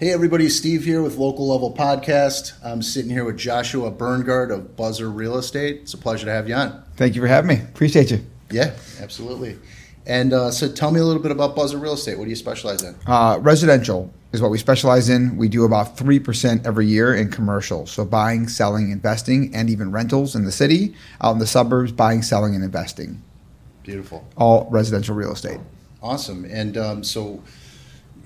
Hey everybody, Steve here with Local Level Podcast. I'm sitting here with Joshua Berngard of Buzzer Real Estate. It's a pleasure to have you on. Thank you for having me. Appreciate you. Yeah, absolutely. And uh, so tell me a little bit about Buzzer Real Estate. What do you specialize in? Uh, residential is what we specialize in. We do about 3% every year in commercial. So buying, selling, investing, and even rentals in the city, out in the suburbs, buying, selling, and investing. Beautiful. All residential real estate. Awesome. And um, so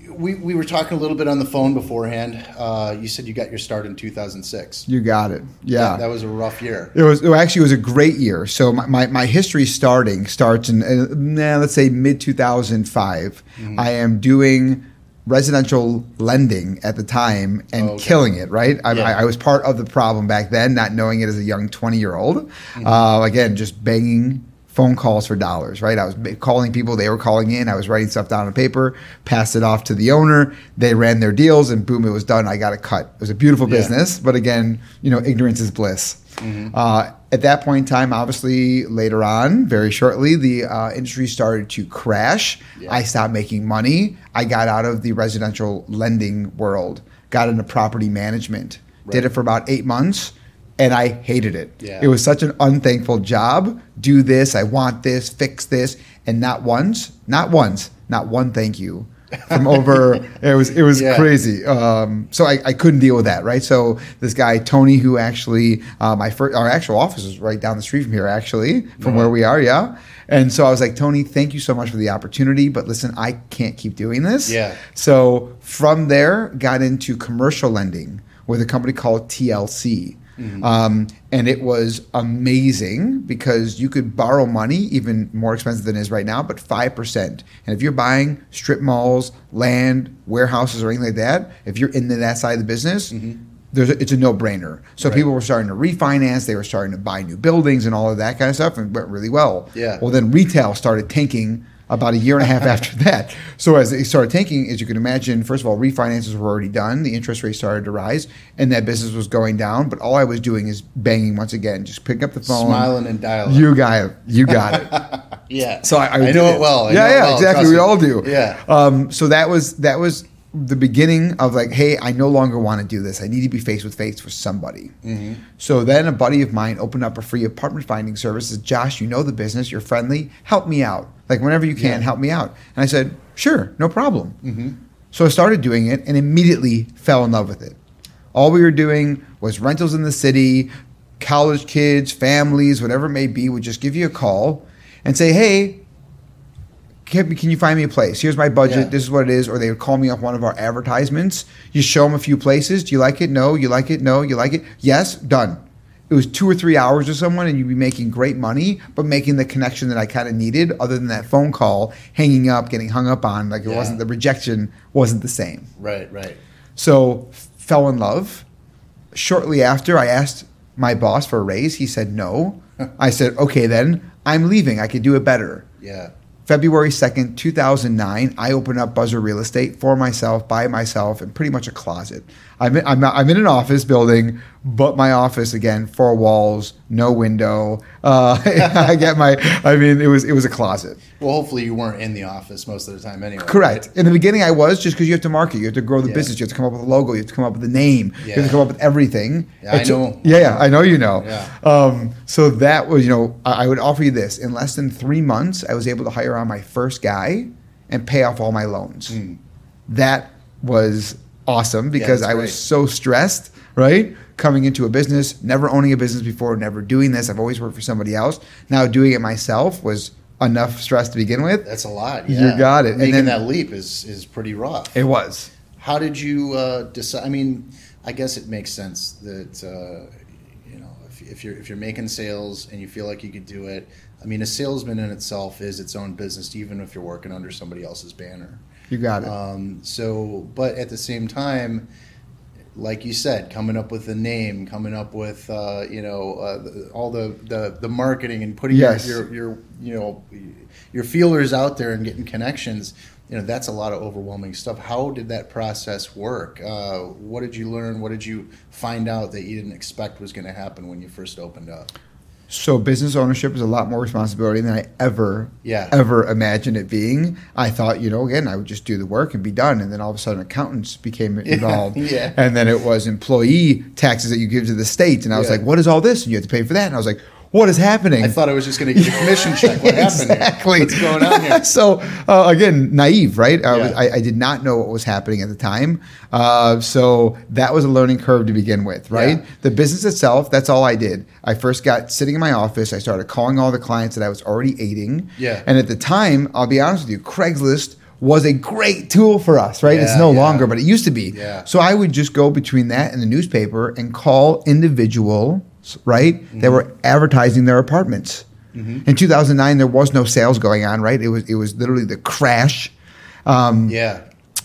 we, we were talking a little bit on the phone beforehand. Uh, you said you got your start in 2006. You got it. Yeah. That, that was a rough year. It was it actually it was a great year. So my, my, my history starting starts in uh, nah, let's say mid 2005. Mm-hmm. I am doing residential lending at the time and Oh, okay. killing it. Right. I, Yeah. I, I was part of the problem back then, not knowing it as a young 20 year old. Mm-hmm. Uh, again, just banging phone calls for dollars. Right. I was calling people. They were calling in. I was writing stuff down on paper, passed it off to the owner. They ran their deals, and boom, it was done. I got a cut. It was a beautiful Yeah. business, but again, you know, ignorance is bliss. Mm-hmm. Uh, at that point in time, obviously, later on, very shortly, the uh, industry started to crash. Yeah. I stopped making money. I got out of the residential lending world, got into property management, did it for about eight months, and I hated it. Yeah. It was such an unthankful job. Do this, I want this, fix this, and not once, not once, not one thank you from over. it was it was Yeah. crazy. Um, so I, I couldn't deal with that, right? So this guy Tony, who actually uh, my first, our actual office is right down the street from here, actually, from No. where we are, yeah. And so I was like, Tony, thank you so much for the opportunity, but listen, I can't keep doing this. Yeah. So from there, got into commercial lending with a company called TLC. Um, and it was amazing because you could borrow money, even more expensive than it is right now, but 5%. And if you're buying strip malls, land, warehouses, or anything like that, if you're into that side of the business, there's a, it's a no-brainer. So Right. people were starting to refinance, they were starting to buy new buildings and all of that kind of stuff, and it went really well. Yeah. Well, then retail started tanking about a year and a half after that. So as it started tanking, as you can imagine, first of all, refinances were already done, the interest rate started to rise, and that business was going down. But all I was doing is banging once again, just pick up the phone. Smiling and dialing. You got it. You got it. yeah. So I, I, I know it well. I yeah, yeah, well. exactly. We all do. Yeah. Um, so that was that was the beginning of like, hey, I no longer want to do this. I need to be face with face with somebody. Mm-hmm. So then a buddy of mine opened up a free apartment finding service. Said, Josh, you know the business. You're friendly. Help me out. Like whenever you can, Yeah. help me out. And I said, sure, no problem. Mm-hmm. So I started doing it and immediately fell in love with it. All we were doing was rentals in the city, college kids, families, whatever it may be, would just give you a call and say, hey, can, can you find me a place? Here's my budget. Yeah. This is what it is. Or they would call me up one of our advertisements. You show them a few places. Do you like it? No. You like it? No. You like it? Yes. Done. It was two or three hours with someone, and you'd be making great money, but making the connection that I kind of needed, other than that phone call, hanging up, getting hung up on. Like it Yeah. wasn't the rejection wasn't the same. Right, right. So fell in love. Shortly after, I asked my boss for a raise. He said no. I said, okay, then I'm leaving. I could do it better. Yeah. February 2nd, 2009, I opened up Buzzer Real Estate for myself, by myself, in pretty much a closet. I'm in, I'm, I'm in an office building, but my office, again, four walls, no window. Uh, I get my, I mean, it was, it was a closet. Well, hopefully you weren't in the office most of the time anyway. Correct. In the beginning, I was just because you have to market, you have to grow the Yeah. business, you have to come up with a logo, you have to come up with a name, you have to come up with everything. Yeah, I know. Yeah, yeah, I know you know. Yeah. Um, so that was, you know, I, I would offer you this. In less than three months, I was able to hire on my first guy and pay off all my loans. Mm. That was awesome because that's I was so stressed, right? Coming into a business, never owning a business before, never doing this. I've always worked for somebody else. Now doing it myself was enough stress to begin with. That's a lot. You got it. And Making then- that leap is is pretty rough. It was. How did you uh, decide? I mean, I guess it makes sense that uh, you know if, if you're if you're making sales and you feel like you could do it. I mean, a salesman in itself is its own business, even if you're working under somebody else's banner. You got it. Um, so, but at the same time, like you said, coming up with a name, coming up with uh, you know uh, all the, the the marketing and putting Yes. your, your your you know your feelers out there and getting connections. You know that's a lot of overwhelming stuff. How did that process work? Uh, what did you learn? What did you find out that you didn't expect was going to happen when you first opened up? So business ownership is a lot more responsibility than I ever, Yeah. ever imagined it being. I thought, you know, again, I would just do the work and be done, and then all of a sudden, accountants became involved, yeah. and then it was employee taxes that you give to the state, and I was Yeah. like, what is all this? And you have to pay for that, and I was like, what is happening? I thought I was just going to get a commission check. What happened exactly. What's going on here? so uh, again, naive, right? I, was, I, I did not know what was happening at the time. Uh, so that was a learning curve to begin with, right? Yeah. The business itself, that's all I did. I first got sitting in my office. I started calling all the clients that I was already aiding. Yeah. And at the time, I'll be honest with you, Craigslist was a great tool for us, right? Yeah, it's no yeah. longer, but it used to be. Yeah. So I would just go between that and the newspaper and call individuals, right, Mm-hmm. that were advertising their apartments. In 2009, there was no sales going on, right? It was it was literally the crash. Um, Yeah.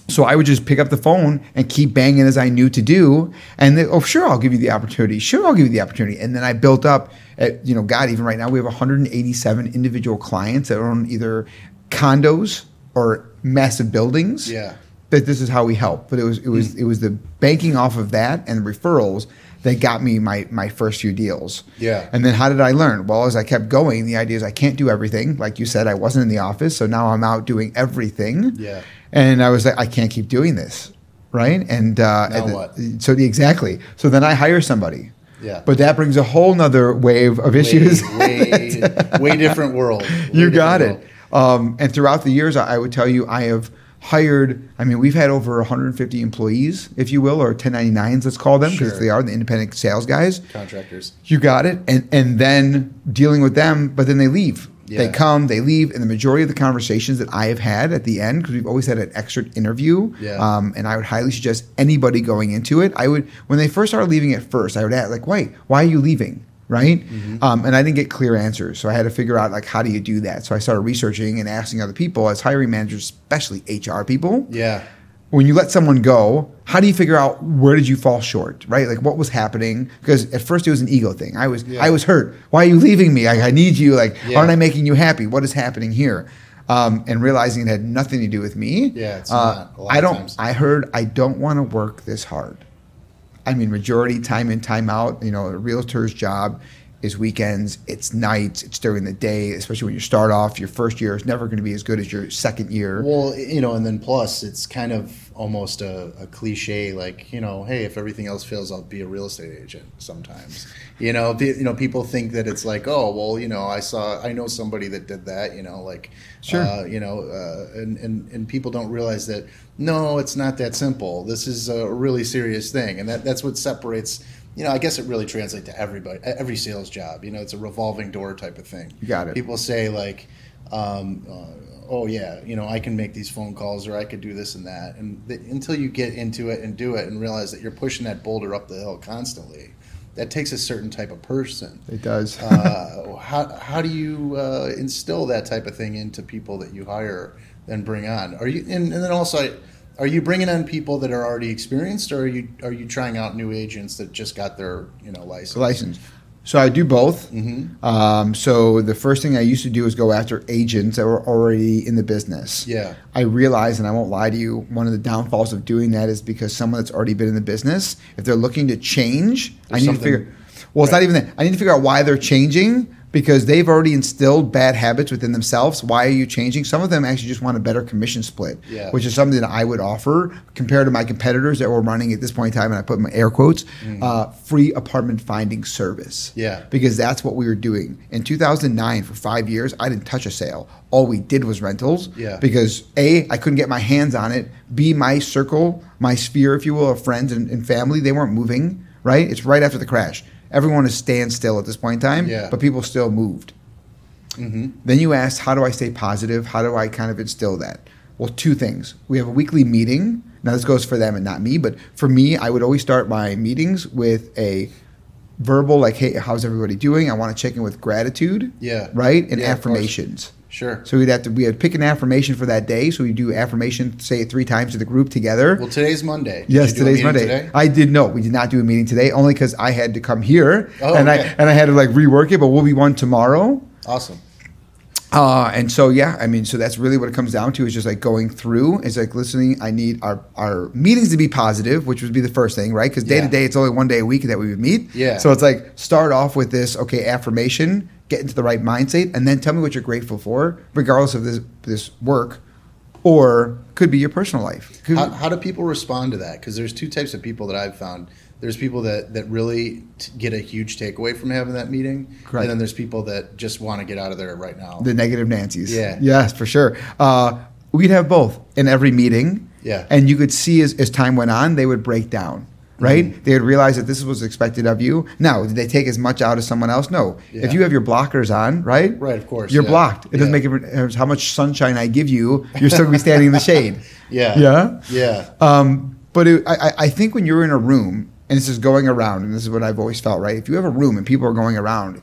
so I would just pick up the phone and keep banging as I knew to do, and then, oh, sure, I'll give you the opportunity. Sure, I'll give you the opportunity. And then I built up, at, you know, God, even right now we have 187 individual clients that own either condos or massive buildings Yeah. that this is how we help. But it was it was it was the banking off of that and referrals that got me my my first few deals. Yeah. And then how did I learn? Well, as I kept going, the idea is I can't do everything. Like you said, I wasn't in the office, so now I'm out doing everything. Yeah. And I was like, I can't keep doing this, right? And uh, and what? So the, exactly. So then I hire somebody. Yeah. But that brings a whole nother wave of issues. Way, way, way different world. Way you got it. Um, and throughout the years, I I would tell you, I have hired. I mean, we've had over 150 employees, if you will, or 1099s, let's call them, because Sure. they are the independent sales guys. Contractors. You got it. And and then dealing with them, but then they leave. They come, they leave, and the majority of the conversations that I have had at the end, because we've always had an extra interview, Yeah. um, and I would highly suggest anybody going into it. I would, when they first started leaving at first, I would ask, like, wait, why are you leaving? Right? Mm-hmm. Um, and I didn't get clear answers. So I had to figure out, like, how do you do that? So I started researching and asking other people, as hiring managers, especially HR people, Yeah. when you let someone go, how do you figure out where did you fall short, right? Like what was happening? Because at first it was an ego thing. I was Yeah. I was hurt. Why are you leaving me? I, I need you. Like Yeah. aren't I making you happy? What is happening here? Um, and realizing it had nothing to do with me. Yeah, it's uh, not, I don't. I heard I don't want to work this hard. I mean, majority time in, time out. You know, a realtor's job is weekends, it's nights, it's during the day. Especially when you start off, your first year is never going to be as good as your second year. Well, you know, and then plus, it's kind of almost a, a cliche, like you know, hey, if everything else fails, I'll be a real estate agent. Sometimes, you know, pe- you know, people think that it's like, oh, well, you know, I saw, I know somebody that did that, you know, like, Sure. uh, you know, uh, and and and people don't realize that no, it's not that simple. This is a really serious thing, and that that's what separates. You know, I guess it really translates to everybody, every sales job. You know, it's a revolving door type of thing. Got it. People say like, um, uh, "Oh yeah, you know, I can make these phone calls, or I could do this and that." And th- until you get into it and do it, and realize that you're pushing that boulder up the hill constantly, that takes a certain type of person. It does. uh, how how do you uh, instill that type of thing into people that you hire and bring on? Are you and, and then also are you bringing on people that are already experienced, or are you are you trying out new agents that just got their you know license? license. So I do both. Mm-hmm. Um, so the first thing I used to do is go after agents that were already in the business. Yeah. I realize, and I won't lie to you, one of the downfalls of doing that is because someone that's already been in the business, if they're looking to change, I There's need to figure. Well, it's not even that. I need to figure out why they're changing because they've already instilled bad habits within themselves. Why are you changing? Some of them actually just want a better commission split, Yeah. which is something that I would offer compared to my competitors that were running at this point in time, and I put my air quotes, uh, free apartment finding service. Mm. Yeah. Because that's what we were doing. In 2009, for five years, I didn't touch a sale. All we did was rentals. Yeah. Because A, I couldn't get my hands on it. B, my circle, my sphere, if you will, of friends and, and family, they weren't moving, right? It's right after the crash. Everyone is standstill at this point in time, Yeah. but people still moved. Mm-hmm. Then you asked, how do I stay positive? How do I kind of instill that? Well, two things. We have a weekly meeting. Now, this goes for them and not me, but for me, I would always start my meetings with a verbal, like, hey, how's everybody doing? I want to check in with gratitude, Yeah. right? And Yeah, affirmations. Sure. So we'd have to we had pick an affirmation for that day. So we do affirmation, say it three times to the group together. Well, today's Monday. Did Yes, today's Monday. Today? I did no, we did not do a meeting today, only because I had to come here Oh, and I and I had to like rework it. But we'll be one tomorrow. Awesome. Uh, and so yeah, I mean, so that's really what it comes down to is just like going through. It's like listening. I need our our meetings to be positive, which would be the first thing, right? Because day to day, it's only one day a week that we would meet. Yeah. So it's like start off with this okay affirmation, get into the right mindset, and then tell me what you're grateful for, regardless of this this work, or could be your personal life. How, how do people respond to that? Because there's two types of people that I've found. There's people that, that really t- get a huge takeaway from having that meeting, Correct. and then there's people that just want to get out of there right now. the negative Nancy's. Yeah. Yes, for sure. Uh, we'd have both in every meeting. Yeah. And you could see as, as time went on, they would break down. Right? Mm-hmm. They would realize that this was expected of you. Now, did they take as much out as someone else? No. Yeah. If you have your blockers on, right? Right, of course, You're yeah. blocked. It doesn't make difference how much sunshine I give you. You're still going to be standing in the shade. yeah, Yeah. yeah, Um, but it, I, I- I think when you're in a room and this is going around, and this is what I've always felt, right? If you have a room and people are going around,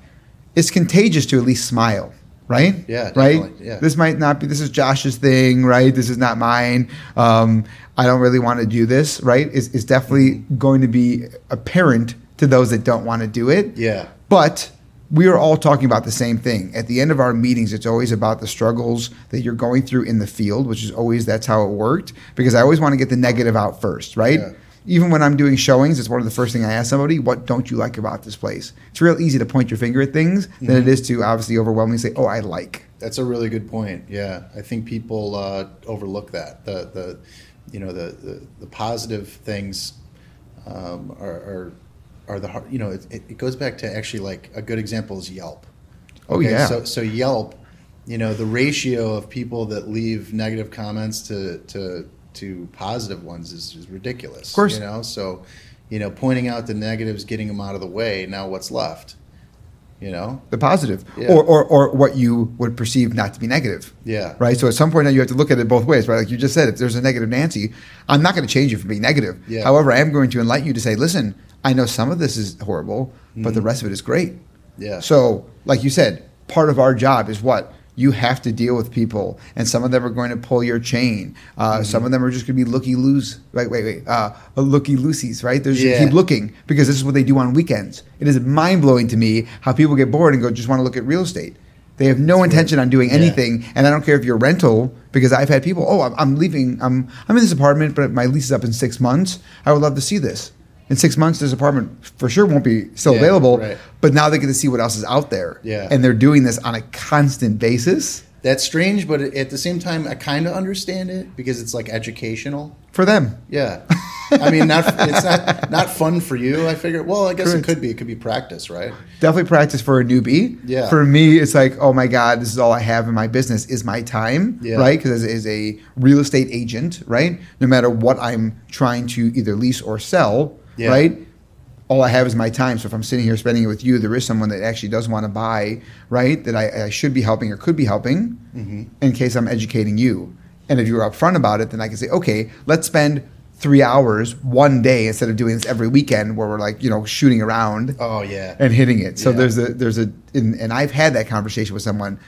it's contagious to at least smile, right? Yeah, Right? yeah. This might not be, this is Josh's thing, right? This is not mine. Um, I don't really want to do this, right? It's, it's definitely going to be apparent to those that don't want to do it. yeah, But we are all talking about the same thing. At the end of our meetings, it's always about the struggles that you're going through in the field, which is always that's how it worked. Because I always want to get the negative out first, right? Yeah. Even when I'm doing showings, it's one of the first things I ask somebody, "What don't you like about this place?" It's real easy to point your finger at things than Mm-hmm. it is to obviously overwhelmingly say, "Oh, I like." That's a really good point. Yeah, I think people uh, overlook that. The the you know the the, the positive things um, are, are are the hard. You know, it, it it goes back to actually like a good example is Yelp. Oh, yeah. So so Yelp, you know, the ratio of people that leave negative comments to to to positive ones is, is ridiculous. Of course. You know, so you know, pointing out the negatives, getting them out of the way. Now, what's left? You know. The positive, Yeah. or, or or what you would perceive not to be negative. Yeah. Right. So at some point now you have to look at it both ways, right? Like you just said, if there's a negative Nancy, I'm not going to change you from being negative. Yeah. However, I am going to enlighten you to say, listen, I know some of this is horrible, but Mm-hmm. the rest of it is great. Yeah. So, like you said, part of our job is what? You have to deal with people, and some of them are going to pull your chain. Uh, Mm-hmm. Some of them are just going to be looky loose. Wait, wait, wait. Uh, looky loosies, right? They're just Yeah. keep looking because this is what they do on weekends. It is mind blowing to me how people get bored and go just want to look at real estate. They have no intention on doing Yeah. anything, and I don't care if you're rental because I've had people. Oh, I'm, I'm leaving. I'm I'm in this apartment, but my lease is up in six months. I would love to see this. In six months, this apartment for sure won't be still Yeah, available, right. but now they get to see what else is out there. Yeah. and they're doing this on a constant basis That's strange, but at the same time, I kind of understand it because it's like educational. for them. Yeah, I mean, not it's not not fun for you. I figure. Well, I guess Correct. it could be. It could be practice, right? Definitely practice for a newbie. Yeah. For me, it's like, oh my God, this is all I have in my business is my time, Yeah. right? Because as, as a real estate agent, right, no matter what I'm trying to either lease or sell, Yeah. right, all I have is my time. So if I'm sitting here spending it with you, there is someone that actually does want to buy, right, that I, I should be helping or could be helping Mm-hmm. in case I'm educating you. And if you're upfront about it, then I can say, okay, let's spend three hours one day instead of doing this every weekend where we're like, you know, shooting around Oh yeah, and hitting it. So Yeah. there's a there's a and, and I've had that conversation with someone.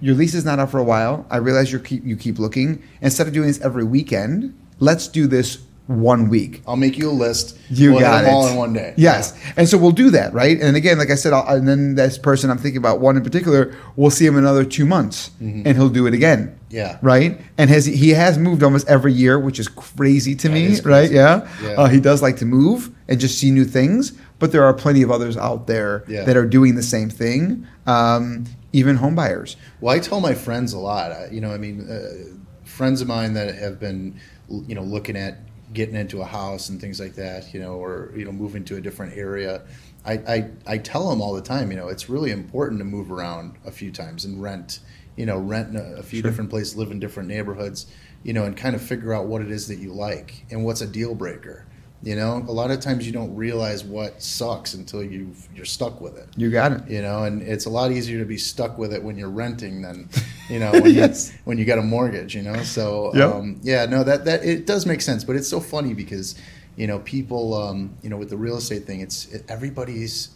Your lease is not up for a while. I realize you keep you keep looking. Instead of doing this every weekend, let's do this one week. I'll make you a list. You we'll got them it. all in one day. Yes, and so we'll do that, right? And again, like I said, I'll, and then this person I'm thinking about one in particular, we'll see him another two months, and he'll do it again. Mm-hmm. Yeah. Right. And has he has moved almost every year, which is crazy to That me, is right? Yeah. Yeah. Uh, he does like to move and just see new things, but there are plenty of others out there Yeah. that are doing the same thing. Um, even home buyers. Well, I tell my friends a lot. I, you know, I mean, uh, friends of mine that have been, you know, looking at getting into a house and things like that, you know, or you know, moving to a different area. I, I, I tell them all the time, you know, it's really important to move around a few times and rent, you know, rent a, a few Sure. different places, live in different neighborhoods, you know, and kind of figure out what it is that you like and what's a deal breaker. You know, a lot of times you don't realize what sucks until you you're stuck with it You got it. you know and it's a lot easier to be stuck with it when you're renting than you know when, Yes. you, when you got a mortgage you know so Yep. um, yeah no that that it does make sense but it's so funny because you know people um, you know with the real estate thing it's it, everybody's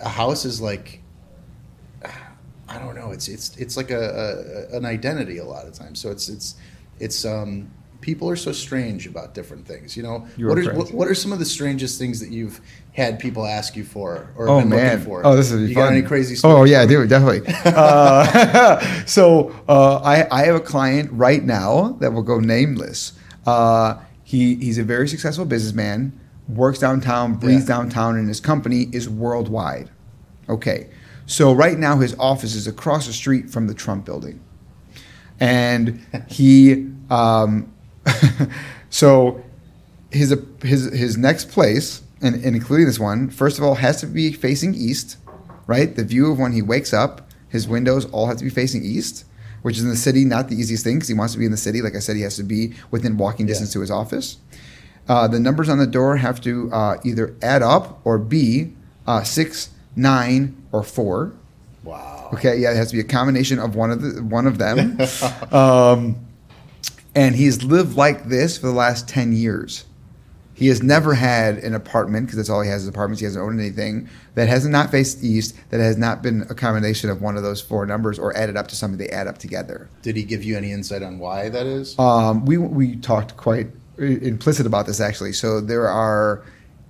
a house is like I don't know it's it's it's like a, a an identity a lot of times so it's it's it's um people are so strange about different things. You know, You what are what, what are some of the strangest things that you've had people ask you for or Oh been man! looking for? Oh, this is you fun. got any crazy stories? Oh yeah, dude, definitely. uh, so uh, I I have a client right now that will go nameless. Uh, he he's a very successful businessman, works downtown, breathes Yeah. downtown, and his company is worldwide. Okay, so right now his office is across the street from the Trump building, and he um, so his his his next place, and, and including this one, first of all, has to be facing east, right? The view of when he wakes up, his windows all have to be facing east, which is in the city not the easiest thing because he wants to be in the city. Like I said, he has to be within walking Yeah. distance to his office. Uh, the numbers on the door have to uh, either add up or be uh, six, nine, or four. Wow. Okay, yeah, it has to be a combination of one of the one of them. um, and he's lived like this for the last ten years. He has never had an apartment because that's all he has is apartments. He hasn't owned anything that has not faced east. That has not been a combination of one of those four numbers or added up to something they add up together. Did he give you any insight on why that is? Um, we we talked quite implicit about this actually. So there are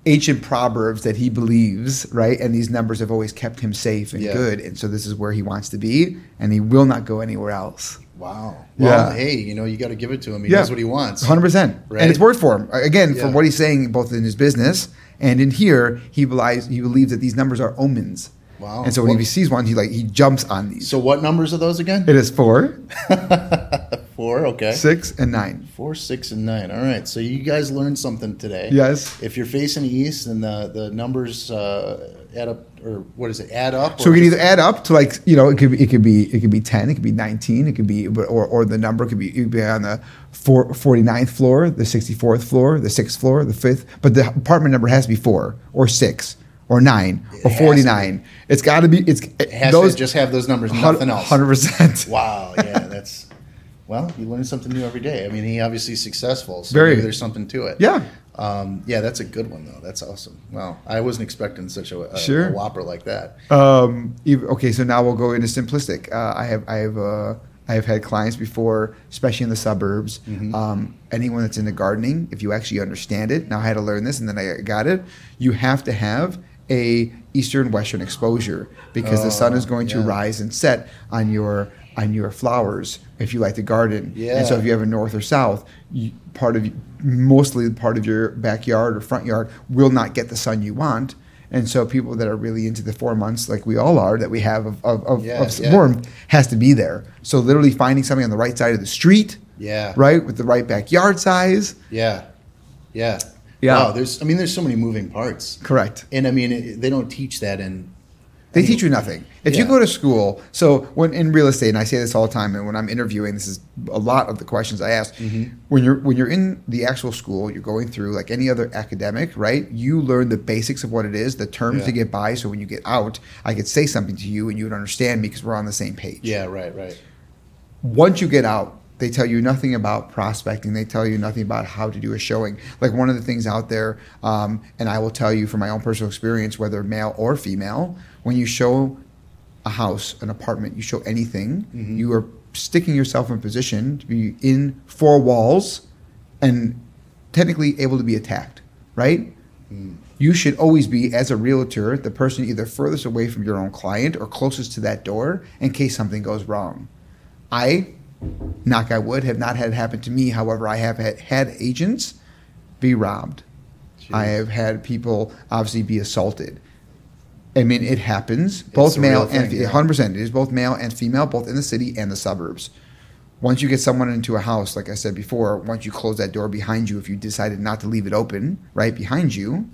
ancient proverbs that he believes, right? And these numbers have always kept him safe and Yeah. good. And so this is where he wants to be, and he will not go anywhere else. Wow. Yeah. Well, hey, you know, you got to give it to him. He knows what he wants. Hundred percent, Right? and it's worked for him. Again, Yeah. from what he's saying, both in his business and in here, he believes he believes that these numbers are omens. Wow. And so when he sees one, he like he jumps on these. So what numbers are those again? it is four, Four. Okay. six, and nine. Four, six, and nine. All right. So you guys learned something today. Yes. If you're facing east then the the numbers uh, add up, or what is it? Add up. So we can either add up to like you know it could be, it could be it could be ten, it could be nineteen, it could be or or the number could be it could be on the four, 49th floor, the sixty fourth floor, the sixth floor, the fifth, but the apartment number has to be four or six or nine or forty nine. It's got to be it's It has those to just have those numbers. Nothing else. Hundred percent. Wow. Yeah. That's. Well, you learn something new every day. I mean, he obviously is successful, so Very. maybe there's something to it. Yeah. Um, yeah, that's a good one though. That's awesome. Wow, I wasn't expecting such a, a, Sure. a whopper like that. Um, okay, so now we'll go into simplistic. Uh, I have I have uh, I have had clients before, especially in the suburbs. Mm-hmm. Um, anyone that's into gardening, if you actually understand it, now I had to learn this, and then I got it. You have to have a eastern western exposure because the sun is Oh, going to rise and set on your on your flowers if you like to garden. Yeah. And so if you have a north or south, you, part of mostly part of your backyard or front yard will not get the sun you want. And so people that are really into the four months, like we all are, that we have of, of, of, Yeah, of yeah. warmth, has to be there. So literally finding something on the right side of the street, Yeah. right, with the right backyard size. Yeah. Yeah. Yeah. Wow. There's. I mean, there's so many moving parts, Correct. and I mean, it, they don't teach that in. They teach you nothing. If you go to school, so when in real estate, and I say this all the time, and when I'm interviewing, this is a lot of the questions I ask. Mm-hmm. When you're when you're in the actual school, you're going through like any other academic, right? You learn the basics of what it is, the terms Yeah. to get by. So when you get out, I could say something to you, and you would understand me because we're on the same page. Yeah. Right. Right. Once you get out, they tell you nothing about prospecting. They tell you nothing about how to do a showing. Like one of the things out there, um, and I will tell you from my own personal experience, whether male or female, when you show a house, an apartment, you show anything, Mhm. you are sticking yourself in a position to be in four walls and technically able to be attacked, right? You should always be, as a realtor, the person either furthest away from your own client or closest to that door in case something goes wrong. I, knock I would, have not had it happen to me. However, I have had, had agents be robbed. I have had people obviously be assaulted. I mean, it happens. Both male thing, and yeah. hundred percent. It is both male and female, both in the city and the suburbs. Once you get someone into a house, like I said before, once you close that door behind you, if you decided not to leave it open right behind you,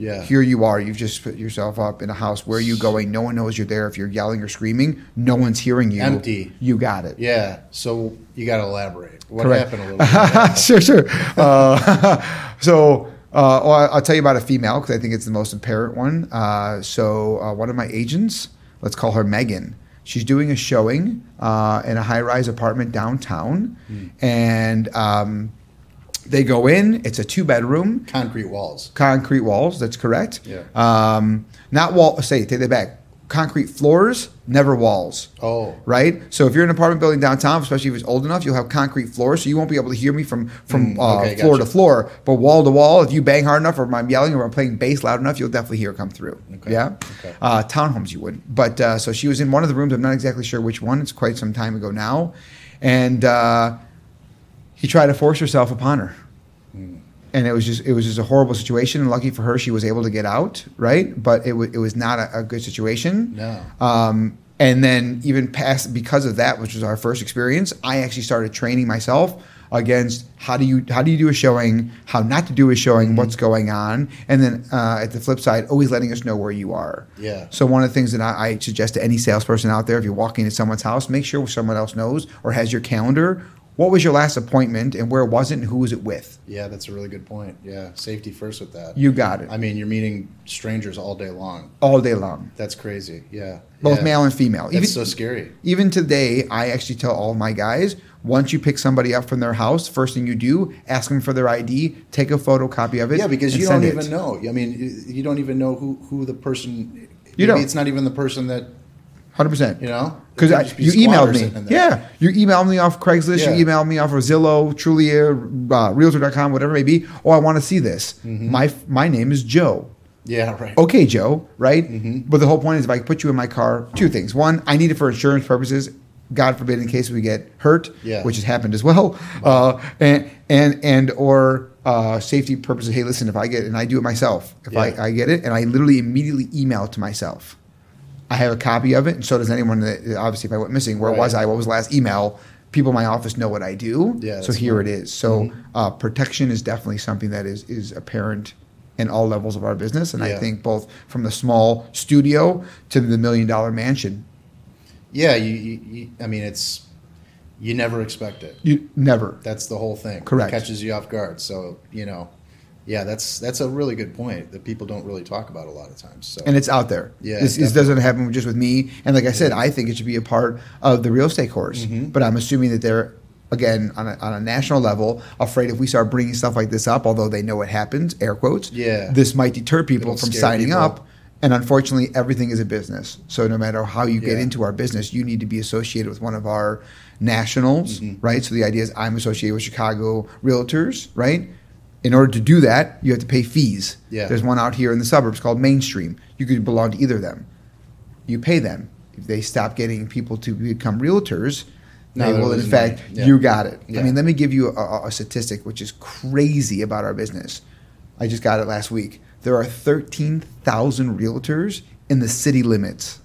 Yeah. here you are. You've just put yourself up in a house. Where are you going? No one knows you're there. If you're yelling or screaming, no one's hearing you. Empty. You got it. Yeah. So you got to elaborate. What Correct. happened a little bit? sure, sure. Uh, so, uh, well, I'll tell you about a female because I think it's the most apparent one. Uh, so, uh, one of my agents, let's call her Megan. She's doing a showing uh, in a high-rise apartment downtown, and um, they go in. It's a two-bedroom, Concrete walls. concrete walls. That's correct. Yeah. Um, not wall. Say, take that back. Concrete floors, never walls. Oh, Right, so if you're in an apartment building downtown, especially if it's old enough, you'll have concrete floors, so you won't be able to hear me from from Mm, uh, okay, floor gotcha. to floor. But wall to wall, if you bang hard enough, or I'm yelling, or I'm playing bass loud enough, you'll definitely hear it come through. Okay, Yeah, okay. uh, townhomes you wouldn't. But uh, so she was in one of the rooms. I'm not exactly sure which one. It's quite some time ago now, and uh, he tried to force herself upon her and it was just it was just a horrible situation. And lucky for her, she was able to get out, right? But it was it was not a, a good situation. No. Um, and then even past because of that, which was our first experience, I actually started training myself against how do you how do you do a showing, how not to do a showing, what's going on, and then uh, at the flip side, always letting us know where you are. Yeah. So one of the things that I, I suggest to any salesperson out there, if you're walking into someone's house, make sure someone else knows or has your calendar. What was your last appointment and where was it and who was it with? yeah, that's a really good point. Yeah, safety first with that. You got it. I mean, you're meeting strangers all day long. all day long, That's crazy. Yeah. both yeah. male and female. That's Even, so scary. even today, I actually tell all my guys once you pick somebody up from their house, first thing you do, ask them for their ID, take a photocopy of it. Yeah, because you don't even it. know. I mean, you- don't even know who, who the person. You maybe don't. It's not even the person that Hundred percent. you know. Because It be you emailed me. sitting in there. Yeah. You emailed me off Craigslist. Yeah. You emailed me off of Zillow, Trulia, uh, Realtor.com, whatever it may be. Oh, I want to see this. Mm-hmm. My my name is Joe. Yeah. Right. Okay, Joe, right? Mm-hmm. But the whole point is if I put you in my car, two things. One, I need it for insurance purposes. God forbid, in case we get hurt, Yeah. which has happened as well, uh, and and and or uh, safety purposes. Hey, listen, if I get and I do it myself, if Yeah. I, I get it and I literally immediately email it to myself, I have a copy of it, and so does anyone that obviously if I went missing, where Right. was I? What was the last email? People in my office know what I do, Yeah, so here smart. it is. So uh, protection is definitely something that is is apparent in all levels of our business, and I think both from the small studio to the million dollar mansion, Yeah. You, you, you. I mean, it's you never expect it. you never. That's the whole thing. Correct. It catches you off guard. So you know, yeah, that's that's a really good point that people don't really talk about a lot of times. So And it's out there. Yeah, this, this doesn't happen just with me. And like I said, I think it should be a part of the real estate course. Mm-hmm. But I'm assuming that they're again on a, on a national level afraid if we start bringing stuff like this up, although they know it happens, air quotes. Yeah. this might deter people It'll from signing people. up. And unfortunately, everything is a business. So no matter how you get Yeah. into our business, you need to be associated with one of our nationals, Mm-hmm. right? So the idea is I'm associated with Chicago Realtors, right? In order to do that, you have to pay fees. Yeah. There's one out here in the suburbs called Mainstreet. You could belong to either of them. You pay them. If they stop getting people to become realtors, Now they will, in fact. Yeah. you got it. I mean, let me give you a, a- a statistic which is crazy about our business. I just got it last week. There are 13,000 realtors in the city limits.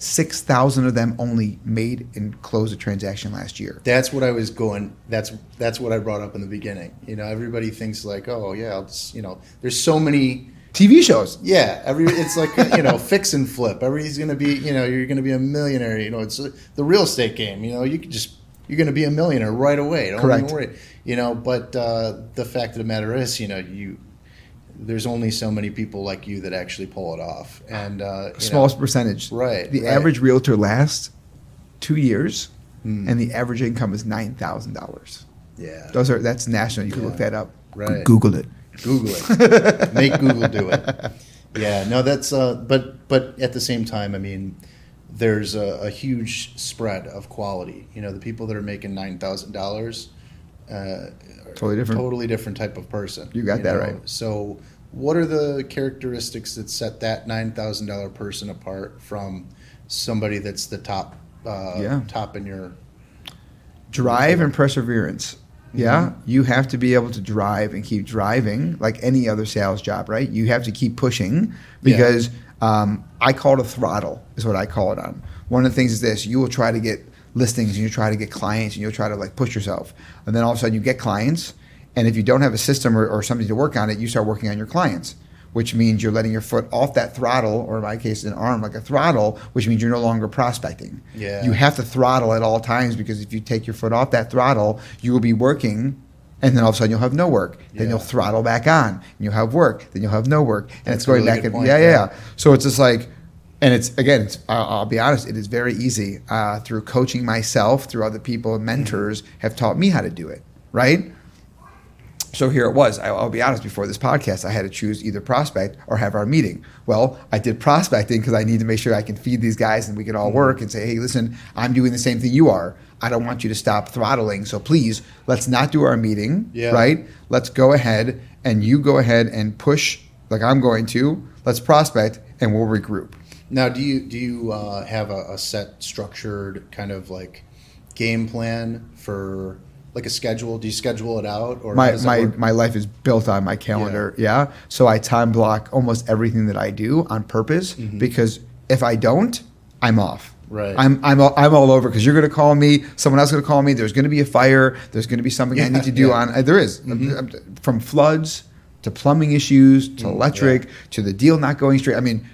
Yeah. 6,000 of them only made and closed a transaction last year. That's what I was going. That's that's what I brought up in the beginning. You know, everybody thinks like, oh yeah, I'll just you know, there's so many. TV shows. Yeah, every it's like you know, fix and flip. Everybody's gonna be you know, you're gonna be a millionaire. You know, it's the real estate game. You know, you can just you're gonna be a millionaire right away. Don't Correct. worry. You know, but uh, the fact of the matter is, you know, you there's only so many people like you that actually pull it off, and uh, Smallest know, percentage. Right, The right. average realtor lasts two years, Hmm. and the average income is $9,000. yeah, Those are that's national. You can look that up. Right. Google it. Google it. Make Google do it. Yeah, no, that's uh, but but at the same time, I mean, there's a, a huge spread of quality. You know, the people that are making nine thousand dollars, uh, Totally different. totally different type of person. You got that know? right. So, what are the characteristics that set that nine thousand dollar person apart from somebody that's the top, uh, Yeah. top in your drive and perseverance. Yeah, you have to be able to drive and keep driving like any other sales job, right? You have to keep pushing because um, I call it a throttle, is what I call it on. One of the things is this you will try to get listings and you try to get clients and you'll try to like push yourself. And then all of a sudden you get clients. And if you don't have a system or, or something to work on it, you start working on your clients, which means you're letting your foot off that throttle, or in my case, an arm like a throttle, which means you're no longer prospecting. Yeah. You have to throttle at all times because if you take your foot off that throttle, you will be working and then all of a sudden you'll have no work. Then Yeah. you'll throttle back on and you'll have work. Then you'll have no work. And That's it's going really back and yeah, yeah. yeah. So it's just like, and it's again, it's, I'll, I'll be honest, it is very easy uh, through coaching myself, through other people and mentors have taught me how to do it, right? So here it was. I- I'll be honest. Before this podcast, I had to choose either prospect or have our meeting. Well, I did prospecting because I need to make sure I can feed these guys and we can all work and say, "Hey, listen, I'm doing the same thing you are. I don't want you to stop throttling. So please, let's not do our meeting. Yeah. Right? Let's go ahead and you go ahead and push like I'm going to. Let's prospect and we'll regroup. Now, do you do you uh, have a, a set structured kind of like game plan for like a schedule? Do you schedule it out or my my my life is built on my calendar. Yeah. So I time block almost everything that I do on purpose because if I don't, I'm off. Mm-hmm. Right. I'm I'm all, I'm all over because you're going to call me. Someone else is going to call me. There's going to be a fire. There's going to be something I need to do yeah. Mm-hmm. on. uh, There is. from floods to plumbing issues to Mm, electric to the deal not going straight. I mean.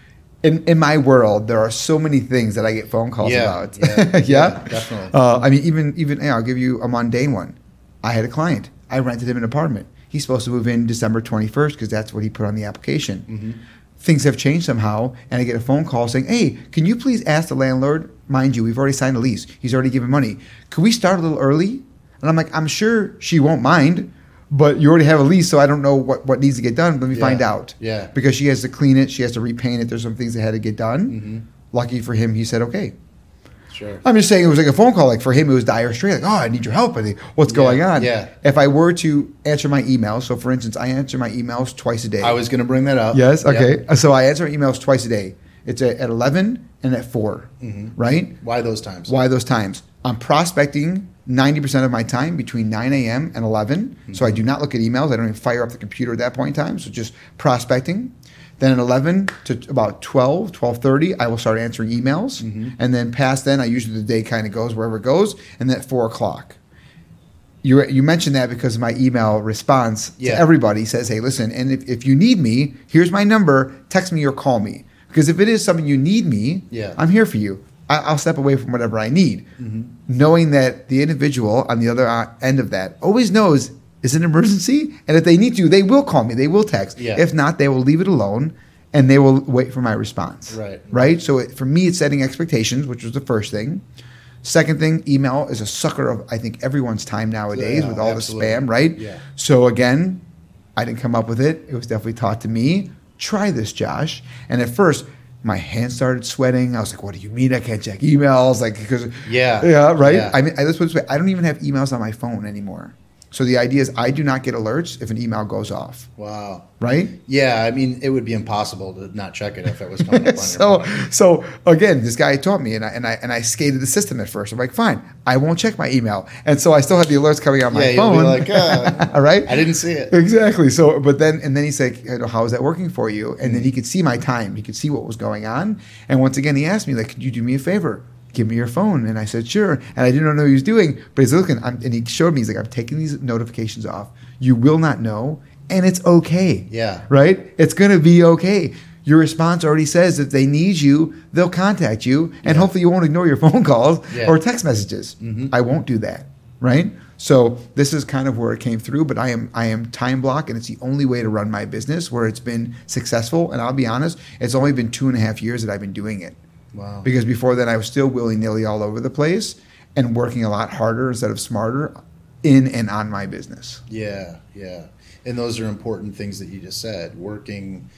In, in my world, there are so many things that I get phone calls Yeah, about. yeah, yeah, yeah, definitely. Uh, I mean, even even yeah, I'll give you a mundane one. I had a client. I rented him an apartment. He's supposed to move in December 21st because that's what he put on the application. Mm-hmm. Things have changed somehow, and I get a phone call saying, "Hey, can you please ask the landlord? Mind you, we've already signed the lease. He's already given money. Could we start a little early?" And I'm like, "I'm sure she won't mind." But you already have a lease, so I don't know what, what needs to get done. Let me Yeah, find out. yeah. Because she has to clean it, she has to repaint it. There's some things that had to get done. Mm-hmm. Lucky for him, he said, okay. Sure. I'm just saying it was like a phone call. Like for him, it was dire straight. Like, oh, I need your help. I think, what's Yeah, going on? yeah. If I were to answer my emails, so for instance, I answer my emails twice a day. I was going to bring that up. Yes. Okay. So I answer emails twice a day. It's at, at 11 and at 4 Mm-hmm. Right. Why those times? Why those times? I'm prospecting 90% of my time between 9 a.m. and 11. So I do not look at emails. I don't even fire up the computer at that point in time. So just prospecting. Then at 11 to about 12, 12.30, I will start answering emails. Mm-hmm. And then past then, I usually the day kind of goes wherever it goes. And then at 4 o'clock. You, you mentioned that because my email response Yeah. to everybody says, hey, listen, and if, if you need me, here's my number, text me or call me. Because if it is something you need me, Yeah. I'm here for you. I, I'll step away from whatever I need, Mm-hmm. knowing that the individual on the other uh, end of that always knows it's an emergency, and if they need to, they will call me, they will text. Yeah. If not, they will leave it alone, and they will wait for my response. Right. Right. So it, for me, it's setting expectations, which was the first thing. Second thing, email is a sucker of I think everyone's time nowadays Yeah, with all absolutely. the spam. Right. Yeah. So again, I didn't come up with it. It was definitely taught to me. Try this, Josh. And at first, my hands started sweating. I was like, "What do you mean I can't check emails?" Like, because Yeah. yeah, right. Yeah. I mean, I, let's put it this way: I don't even have emails on my phone anymore. So the idea is, I do not get alerts if an email goes off. Wow. Right. Yeah, I mean, it would be impossible to not check it if it was coming up so phone. so again, this guy taught me, and I and I and I skated the system at first. I'm like, fine, I won't check my email, and so I still had the alerts coming on my Yeah, you'll phone. be like, uh, all right, I didn't see it. Exactly. So, but then, and then he's like, you know, "How is that working for you?" And then he could see my time. He could see what was going on. And once again, he asked me, "Like, could you do me a favor? Give me your phone." And I said, "Sure." And I didn't know what he was doing, but he's looking, I'm, and he showed me. He's like, "I'm taking these notifications off. You will not know, and it's okay. Yeah. right? It's gonna be okay." Your response already says if they need you, they'll contact you, and Yeah. hopefully you won't ignore your phone calls Yeah. or text messages. Mhm. I won't do that, right? So this is kind of where it came through, but I am I am time block, and it's the only way to run my business where it's been successful. And I'll be honest, it's only been two and a half years that I've been doing it Wow. because before then I was still willy nilly all over the place and working a lot harder instead of smarter in and on my business. Yeah, yeah. And those are important things that you just said. Working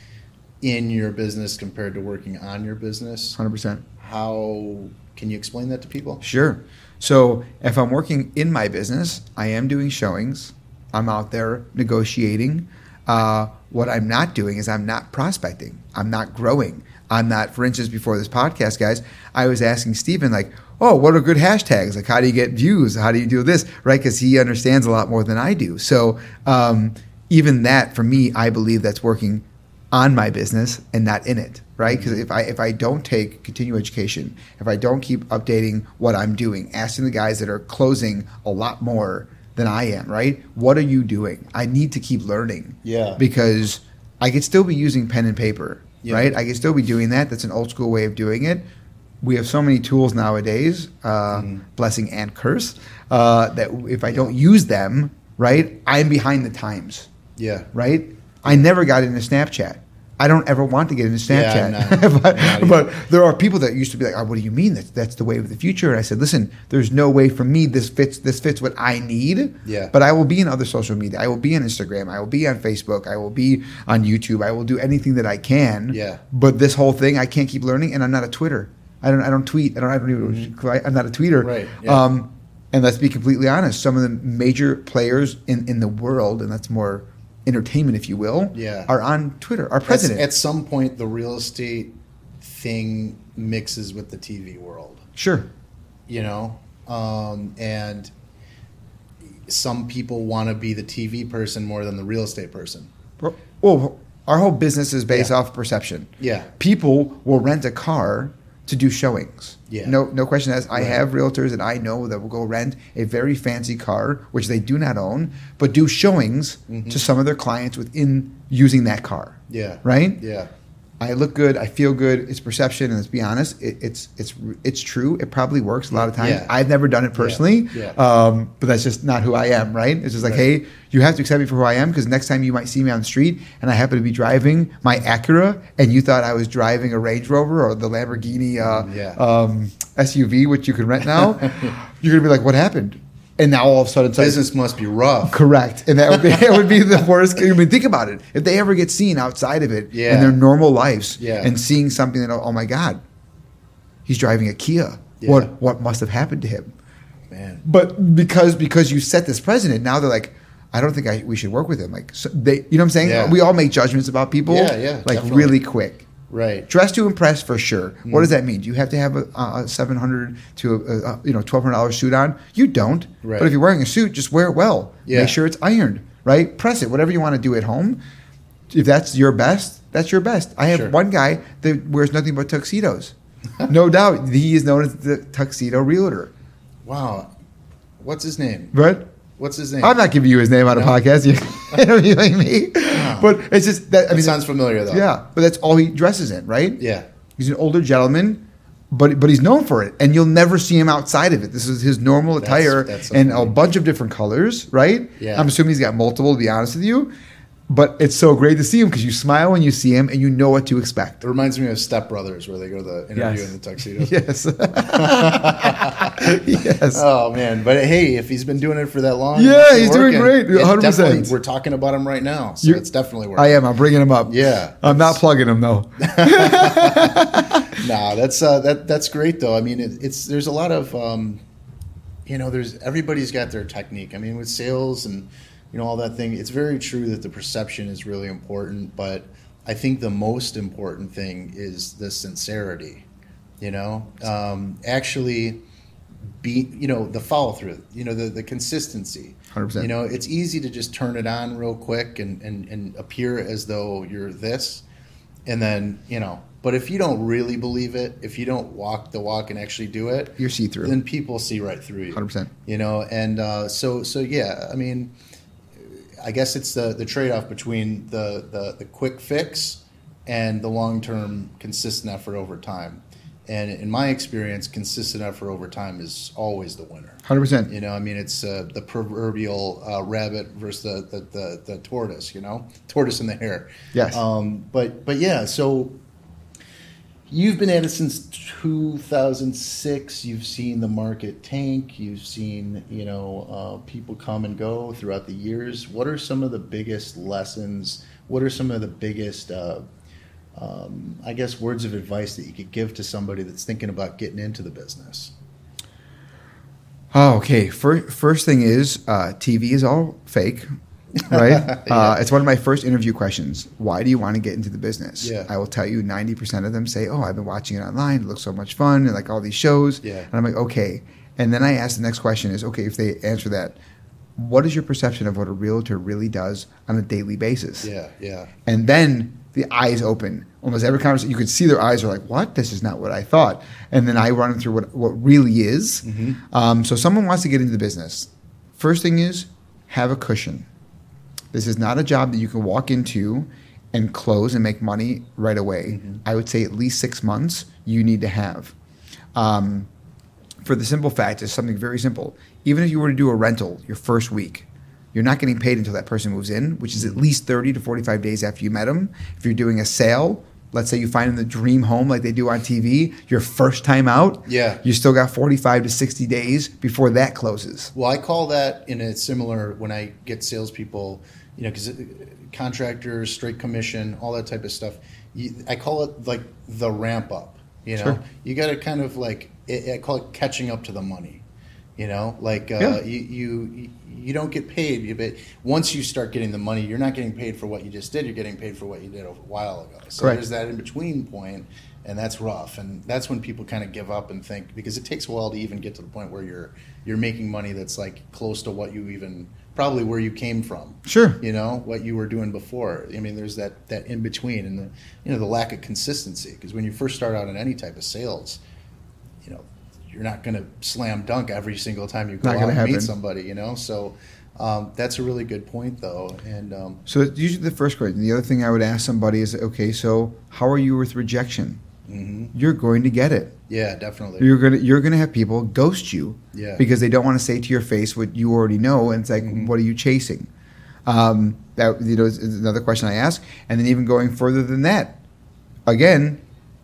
in your business compared to working on your business. Hundred percent. How can you explain that to people? Sure. So if I'm working in my business, I am doing showings. I'm out there negotiating. Uh, what I'm not doing is I'm not prospecting. I'm not growing. I'm not, for instance, before this podcast, guys, I was asking Stephen, like, oh, what are good hashtags? Like, how do you get views? How do you do this? Right? Because he understands a lot more than I do. So um, even that, for me, I believe that's working on my business and not in it right because if i if i don't take continuing education if i don't keep updating what i'm doing asking the guys that are closing a lot more than i am right what are you doing i need to keep learning Yeah. because i could still be using pen and paper Yeah. right i could still be doing that that's an old school way of doing it we have so many tools nowadays uh, Mhm. blessing and curse uh, that if i don't use them right i'm behind the times Yeah. right? I never got into Snapchat. I don't ever want to get into Yeah, Snapchat. Not- but, but there are people that used to be like, oh, "What do you mean that's that's the way of the future?" And I said, "Listen, there's no way for me this fits this fits what I need. Yeah. But I will be in other social media. I will be on Instagram. I will be on Facebook. I will be on YouTube. I will do anything that I can. Yeah. But this whole thing, I can't keep learning, and I'm not a Twitter. I don't. I don't tweet. I don't. I don't even. I'm not a tweeter. Mm-hmm. Right, yeah. Um, and let's be completely honest. Some of the major players in in the world, and that's more entertainment, if you will, Yeah. are on Twitter. Our At, president. at some point, the real estate thing mixes with the TV world. sure. you know um, and some people want to be the tv person more than the real estate person Well, our whole business is based Yeah. off perception. yeah People will rent a car to do showings. Yeah. No, no question as I have realtors that I know that will go rent a very fancy car, which they do not own, but do showings Mhm. to some of their clients within using that car. yeah Right? yeah I look good. I feel good. It's perception, and let's be honest, it, it's it's it's true. It probably works a lot of times. Yeah. I've never done it personally, Yeah. Um, but that's just not who I am, right? It's just like, Right. hey, you have to accept me for who I am because next time you might see me on the street and I happen to be driving my Acura, and you thought I was driving a Range Rover or the Lamborghini uh, Yeah. um, SUV, which you can rent now, you're gonna be like, what happened? And now all of a sudden, it's like, business must be rough Correct, and that would be it would be the worst. I mean, think about it. If they ever get seen outside of it Yeah. in their normal lives, Yeah. and seeing something that oh my god, he's driving a Kia. Yeah. What what must have happened to him? man But because because you set this precedent, now they're like, I don't think I, we should work with him. Like so they, you know what I'm saying? We all make judgments about people. Yeah, yeah, Like definitely. really quick. Right Dress to impress for sure. Mm-hmm. What does that mean? Do you have to have a, a seven hundred to a, a you know twelve hundred dollars suit on? You don't. Right. But if you're wearing a suit, just wear it well. Yeah. Make sure it's ironed. Right. Press it. Whatever you want to do at home. If that's your best, that's your best. I have Sure. one guy that wears nothing but tuxedos. no doubt, he is known as the tuxedo realtor. wow what's his name Right. What's his name I'm not giving you his name on a No. podcast. You're interviewing me. But it's just that. I It sounds familiar though yeah. But that's all he dresses in, right? yeah He's an older gentleman, but but he's known for it, and you'll never see him outside of it. This is his normal attire that's so in a bunch of different colors, right? Yeah. I'm assuming he's got multiple. To be honest with you, but it's so great to see him because you smile when you see him, and you know what to expect. it reminds me of step brothers where they go to the interview Yes. in the tuxedo Yes. yes. Oh man, but hey, if he's been doing it for that long, Yeah, he's doing great, 100%. We're talking about him right now, so You- it's definitely working. I am. I'm bringing him up. Yeah, I'm not plugging him though. Nah, that's uh, that that's great though. I mean, it, it's there's a lot of um, you know, there's everybody's got their technique. I mean, with sales and you know all that thing, it's very true that the perception is really important. But I think the most important thing is the sincerity. You know, um, actually be you know the follow through. You know, the the consistency. 100%. You know, it's easy to just turn it on real quick and and, and appear as though you're this and then you know but if you don't really believe it if you don't walk the walk and actually do it You're see through. then people see right through you 100%. you know and uh, so so yeah i mean i guess it's the the trade-off between the the, the quick fix and the long-term consistent effort over time and in my experience consistent effort over time is always the winner Hundred percent. you know, I mean, it's uh, the proverbial uh, rabbit versus the, the, the, the tortoise. You know, tortoise and the hare. Yes. Um, but but yeah, so you've been at it since 2006. You've seen the market tank. You've seen you know uh, people come and go throughout the years. What are some of the biggest lessons? What are some of the biggest uh, um, I guess words of advice that you could give to somebody that's thinking about getting into the business. Oh, okay. First, first thing is uh, TV is all fake, right? uh, it's one of my first interview questions. Why do you want to get into the business? Yeah. I will tell you, ninety percent of them say, "Oh, I've been watching it online. It looks so much fun, and like all these shows." Yeah. And I'm like, okay. And then I ask the next question: Is okay if they answer that. What is your perception of what a realtor really does on a daily basis? Yeah, yeah, and then the eyes open. Almost every conversation, you could see their eyes are like, "What? This is not what I thought." And then I run them through what what really is. Um, so, someone wants to get into the business. First thing is have a cushion. This is not a job that you can walk into and close and make money right away. I would say at least six months you need to have. Um, for the simple fact, it's something very simple. Even if you were to do a rental your first week, you're not getting paid until that person moves in, which is at least 30 to 45 days after you met them. If you're doing a sale, let's say you find them the dream home like they do on TV, your first time out, Yeah. you still got 45 to 60 days before that closes. Well, I call that in a similar when I get salespeople, you know, because uh, contractors, straight commission, all that type of stuff. You, I call it like the ramp up. You know, Sure. you got to kind of like I I call it catching up to the money. You know, like uh, Yeah. you, you you don't get paid. But once you start getting the money, you're not getting paid for what you just did. You're getting paid for what you did a while ago. So Correct. there's that in between point, and that's rough. And that's when people kind of give up and think because it takes a while to even get to the point where you're you're making money that's like close to what you even probably where you came from. Sure. You know what you were doing before. I mean, there's that that in between, and the you know the lack of consistency. Because when you first start out in any type of sales, you're not going to slam dunk every single time you go out and happen. meet somebody. You know, so um, that's a really good point, though. And um, So usually the first question. The other thing I would ask somebody is, okay, so how are you with rejection? mhm. You're going to get it. yeah, definitely. You're gonna you're gonna have people ghost you Yeah. because they don't want to say to your face what you already know, and it's like, Mhm. what are you chasing? Um, that you know is another question I ask, and then even going further than that, again,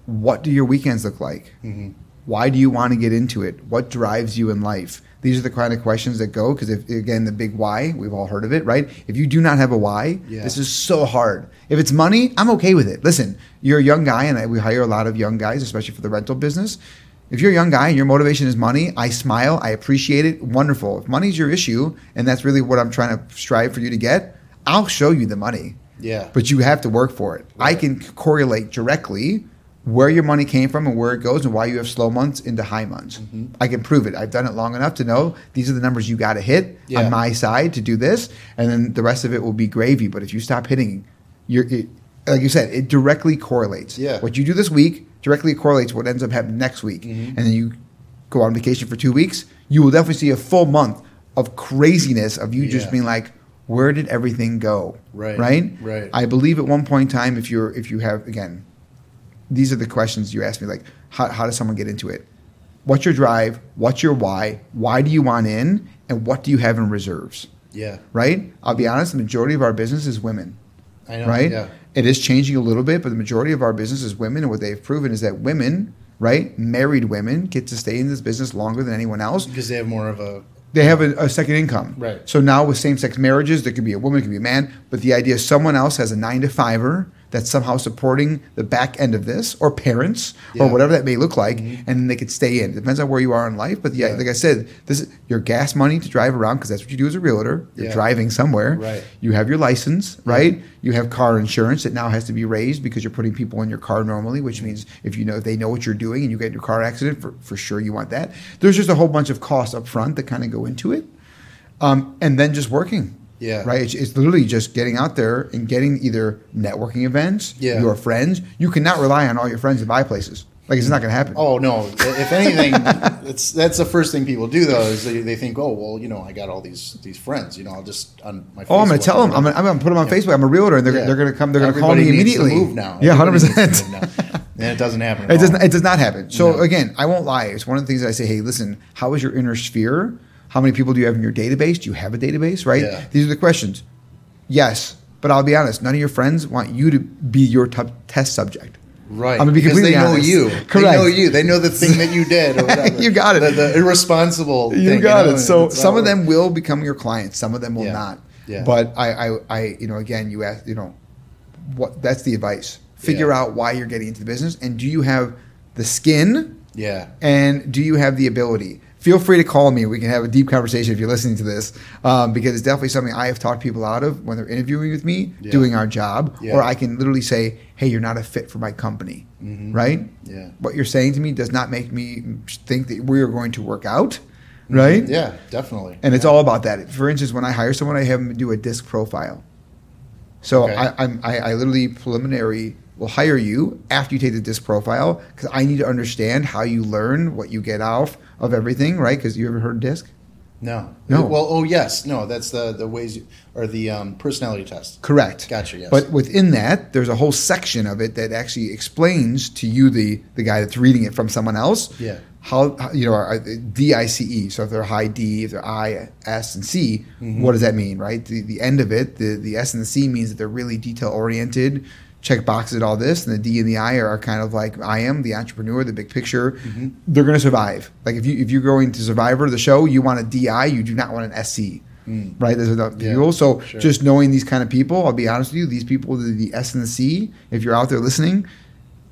what do your weekends look like? hmm Why do you want to get into it? What drives you in life? These are the kind of questions that go because if again the big why we've all heard of it right. If you do not have a why, Yeah. this is so hard. If it's money, I'm okay with it. Listen, you're a young guy, and I, we hire a lot of young guys, especially for the rental business. If you're a young guy and your motivation is money, I smile, I appreciate it, wonderful. If money's your issue, and that's really what I'm trying to strive for you to get, I'll show you the money Yeah. but you have to work for it. I can correlate directly where your money came from and where it goes and why you have slow months into high months. Mm-hmm. I can prove it. I've done it long enough to know these are the numbers you got to hit Yeah. on my side to do this, and then the rest of it will be gravy. But if you stop hitting, you're it, like you said, it directly correlates. Yeah. What you do this week directly correlates what ends up happening next week, Mhm. and then you go on vacation for two weeks. You will definitely see a full month of craziness of you just being like, where did everything go? Right. Right. Right. I believe at one point in time, if you're if you have again, these are the questions you ask me like how how does someone get into it? What's your drive? What's your why? Why do you want in? And what do you have in reserves? Yeah. Right? I'll be honest, the majority of our business is women. I know. right? Yeah. It is changing a little bit, but the majority of our business is women, and what they've proven is that women, right, married women, get to stay in this business longer than anyone else. Because they have more of a They have a, a second income. Right. So now with same sex marriages, there could be a woman, it could be a man, but the idea is someone else has a nine to fiver that's somehow supporting the back end of this, or parents, or Yeah. Mm-hmm. whatever that may look like, and then they could stay in. It depends on where you are in life, but yeah, Yeah. like I said, this is your gas money to drive around because that's what you do as a realtor. You're Yeah. driving somewhere. Right. You have your license, right? You have car insurance that now has to be raised because you're putting people in your car normally, which means if you know if they know what you're doing and you get in your car accident, for, for sure you want that. There's just a whole bunch of costs up front that kind of go into it. Um, and then just working. Yeah. Right. It's, it's literally just getting out there and getting either networking events, Yeah. your friends. You cannot rely on all your friends to buy places. Like it's not going to happen. Oh no! If anything, it's that's the first thing people do though is they, they think, oh well, you know, I got all these these friends. You know, I'll just on my. Oh, I'm going to tell them. I'm going to put them on Yeah. Facebook. I'm a realtor, and they're, Yeah. they're going to come. They're going to call me immediately. move now. Yeah, hundred Everybody needs to percent. And it doesn't happen. It does not, it does not happen. So No. again, I won't lie. It's one of the things that I say. Hey, listen, how is your inner sphere? How many people do you have in your database? Do you have a database? Right. Yeah. These are the questions. Yes, but I'll be honest. None of your friends want you to be your t- test subject. Right. I'm be because they know honest. you. Correct. They know you. They know the thing that you did or whatever. You got it. The, the irresponsible You thing, got know, it. So it's some of them will become your clients. Some of them will Yeah. not. Yeah. But I, I, I, you know, again, you ask, you know, what? That's the advice. Figure Yeah. out why you're getting into the business, and do you have the skin Yeah. and do you have the ability? Feel free to call me. We can have a deep conversation if you're listening to this, um, because it's definitely something I have talked people out of when they're interviewing with me, Yeah. doing our job, Yeah. or I can literally say, "Hey, you're not a fit for my company," Mhm. right? Yeah. What you're saying to me does not make me think that we are going to work out, right? Mm-hmm. Yeah. Definitely. And it's all about that. For instance, when I hire someone, I have them do a disc profile. So Okay. I, I'm, I, I literally preliminary will hire you after you take the disc profile because I need to understand how you learn, what you get out of everything, right? Because you ever heard disc? No. No. Well, oh yes, no. That's the the ways you, or the um, personality test. Correct. Gotcha. Yes. But within that, there's a whole section of it that actually explains to you, the the guy that's reading it from someone else, Yeah. how how- you know D I C E. So if they're high D, if they're I S and C, what does that mean, right? The the end of it, the the S and the C means that they're really detail oriented, check boxes and all this, and the D and the I are, are kind of like I am the entrepreneur, the big picture. Mm-hmm. They're going to survive. Like if you if you're going to Survivor, the show, you want a DI, you do not want an SC. Mm. Right, there's enough Yeah, people. So sure. just knowing these kind of people, I'll be honest with you, these people, the, the S and the C, if you're out there listening,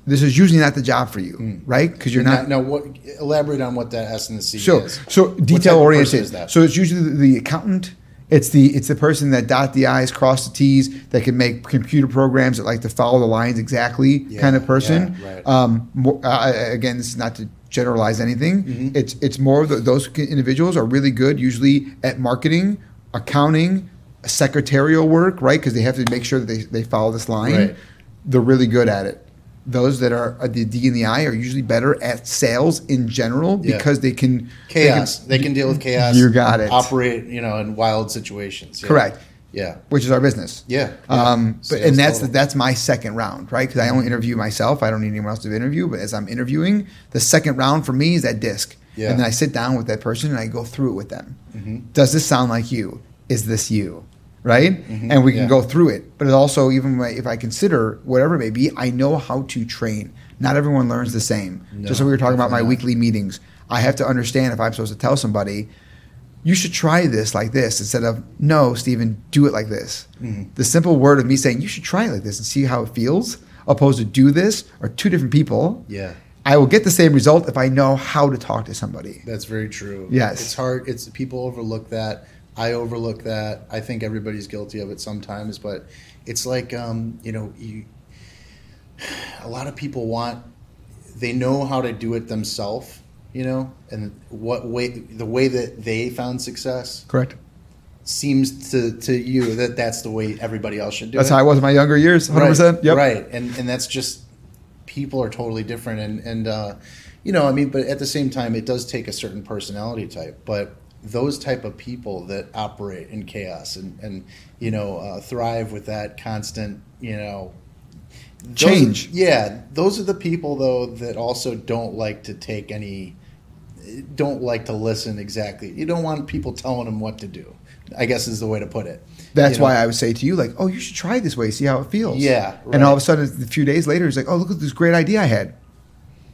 this is usually not the job for you, mm. right? Because you're not. now, what elaborate on what that S and the C So, is so detail oriented. is that? So it's usually the, the accountant. It's the it's the person that dot the i's, cross the t's, that can make computer programs that like to follow the lines exactly, Yeah, kind of person. yeah, right. Um, mo- uh, again, this is not to generalize anything. Mm-hmm. It's it's more of the, those individuals are really good usually at marketing, accounting, secretarial work, right? Because they have to make sure that they, they follow this line. Right. They're really good at it. Those that are uh, the D and the I are usually better at sales in general Yeah. because they can they can- chaos. They can, deal with chaos. You got it. Operate, you know, in wild situations. Yeah. Correct. Yeah. which is our business. Yeah. Um, but, and that's total. that's my second round, right? Because I only interview myself. I don't need anyone else to interview. But as I'm interviewing, the second round for me is that disc, Yeah. and then I sit down with that person and I go through it with them. Mm-hmm. Does this sound like you? Is this you? Right? And we can Mm-hmm. Yeah. go through it. But it also, even if I consider whatever it may be, I know how to train. Not everyone learns the same. No, Just like we were talking about my not. weekly meetings. I have to understand if I'm supposed to tell somebody, you should try this like this instead of no, Stephen, do it like this. Mm-hmm. The simple word of me saying you should try it like this and see how it feels, opposed to do this, are two different people. Yeah. I will get the same result if I know how to talk to somebody. That's very true. Yes. It's hard. It's people overlook that. I overlook that. I think everybody's guilty of it sometimes, but it's like um, you know, you a lot of people want they know how to do it themselves, you know, and what way the way that they found success Correct. seems to to you that that's the way everybody else should do That's it. That's how I was in my younger years. 100%. Right, Yep. Right, and and that's just people are totally different, and and uh, you know, I mean, but at the same time, it does take a certain personality type, but those type of people that operate in chaos and and you know uh, thrive with that constant you know those- Change. yeah, those are the people though that also don't like to take any don't like to listen exactly. You don't want people telling them what to do. I guess is the way to put it. That's You know? why I would say to you, like, oh, you should try this way, see how it feels. Yeah, And all of a sudden, a few days later, he's like, oh, look at this great idea I had.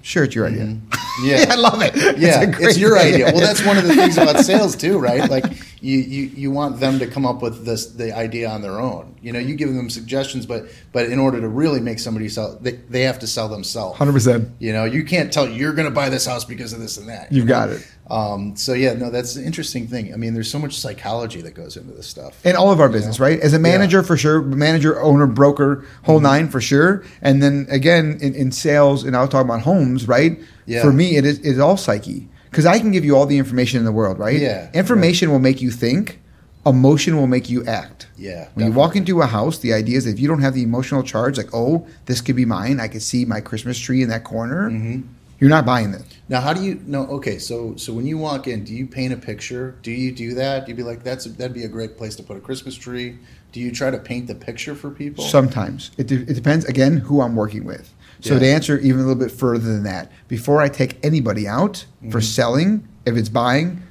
Sure, it's your idea. Mm-hmm. Yeah. I love it. yeah, it's, great your idea. Well, that's one of the things about sales too, right? Like you, you, you want them to come up with this the idea on their own. You know, you give them suggestions, but but in order to really make somebody sell, they, they have to sell themselves. 100%. You know, you can't tell you're going to buy this house because of this and that. You've you know? got it. Um, so yeah, no, that's an interesting thing. I mean, there's so much psychology that goes into this stuff. in all of our business, right? As a manager, for sure, manager, owner, broker, whole Mm-hmm. nine for sure. And then again, in, in sales, and I was talking about homes, right? Yeah. For me, it is, it is all psyche because I can give you all the information in the world, right? Yeah, Information will make you think. Emotion will make you act. Yeah, When you walk into a house, the idea is that if you don't have the emotional charge, like, oh, this could be mine. I could see my Christmas tree in that corner. Mm-hmm. You're not buying it. Now, how do you know? Okay, so so when you walk in, do you paint a picture? Do you do that? Do you be like, that's that'd be a great place to put a Christmas tree? Do you try to paint the picture for people? Sometimes it, de- it depends again who I'm working with. So Yeah. to answer even a little bit further than that, before I take anybody out Mm-hmm. for selling, if it's buying,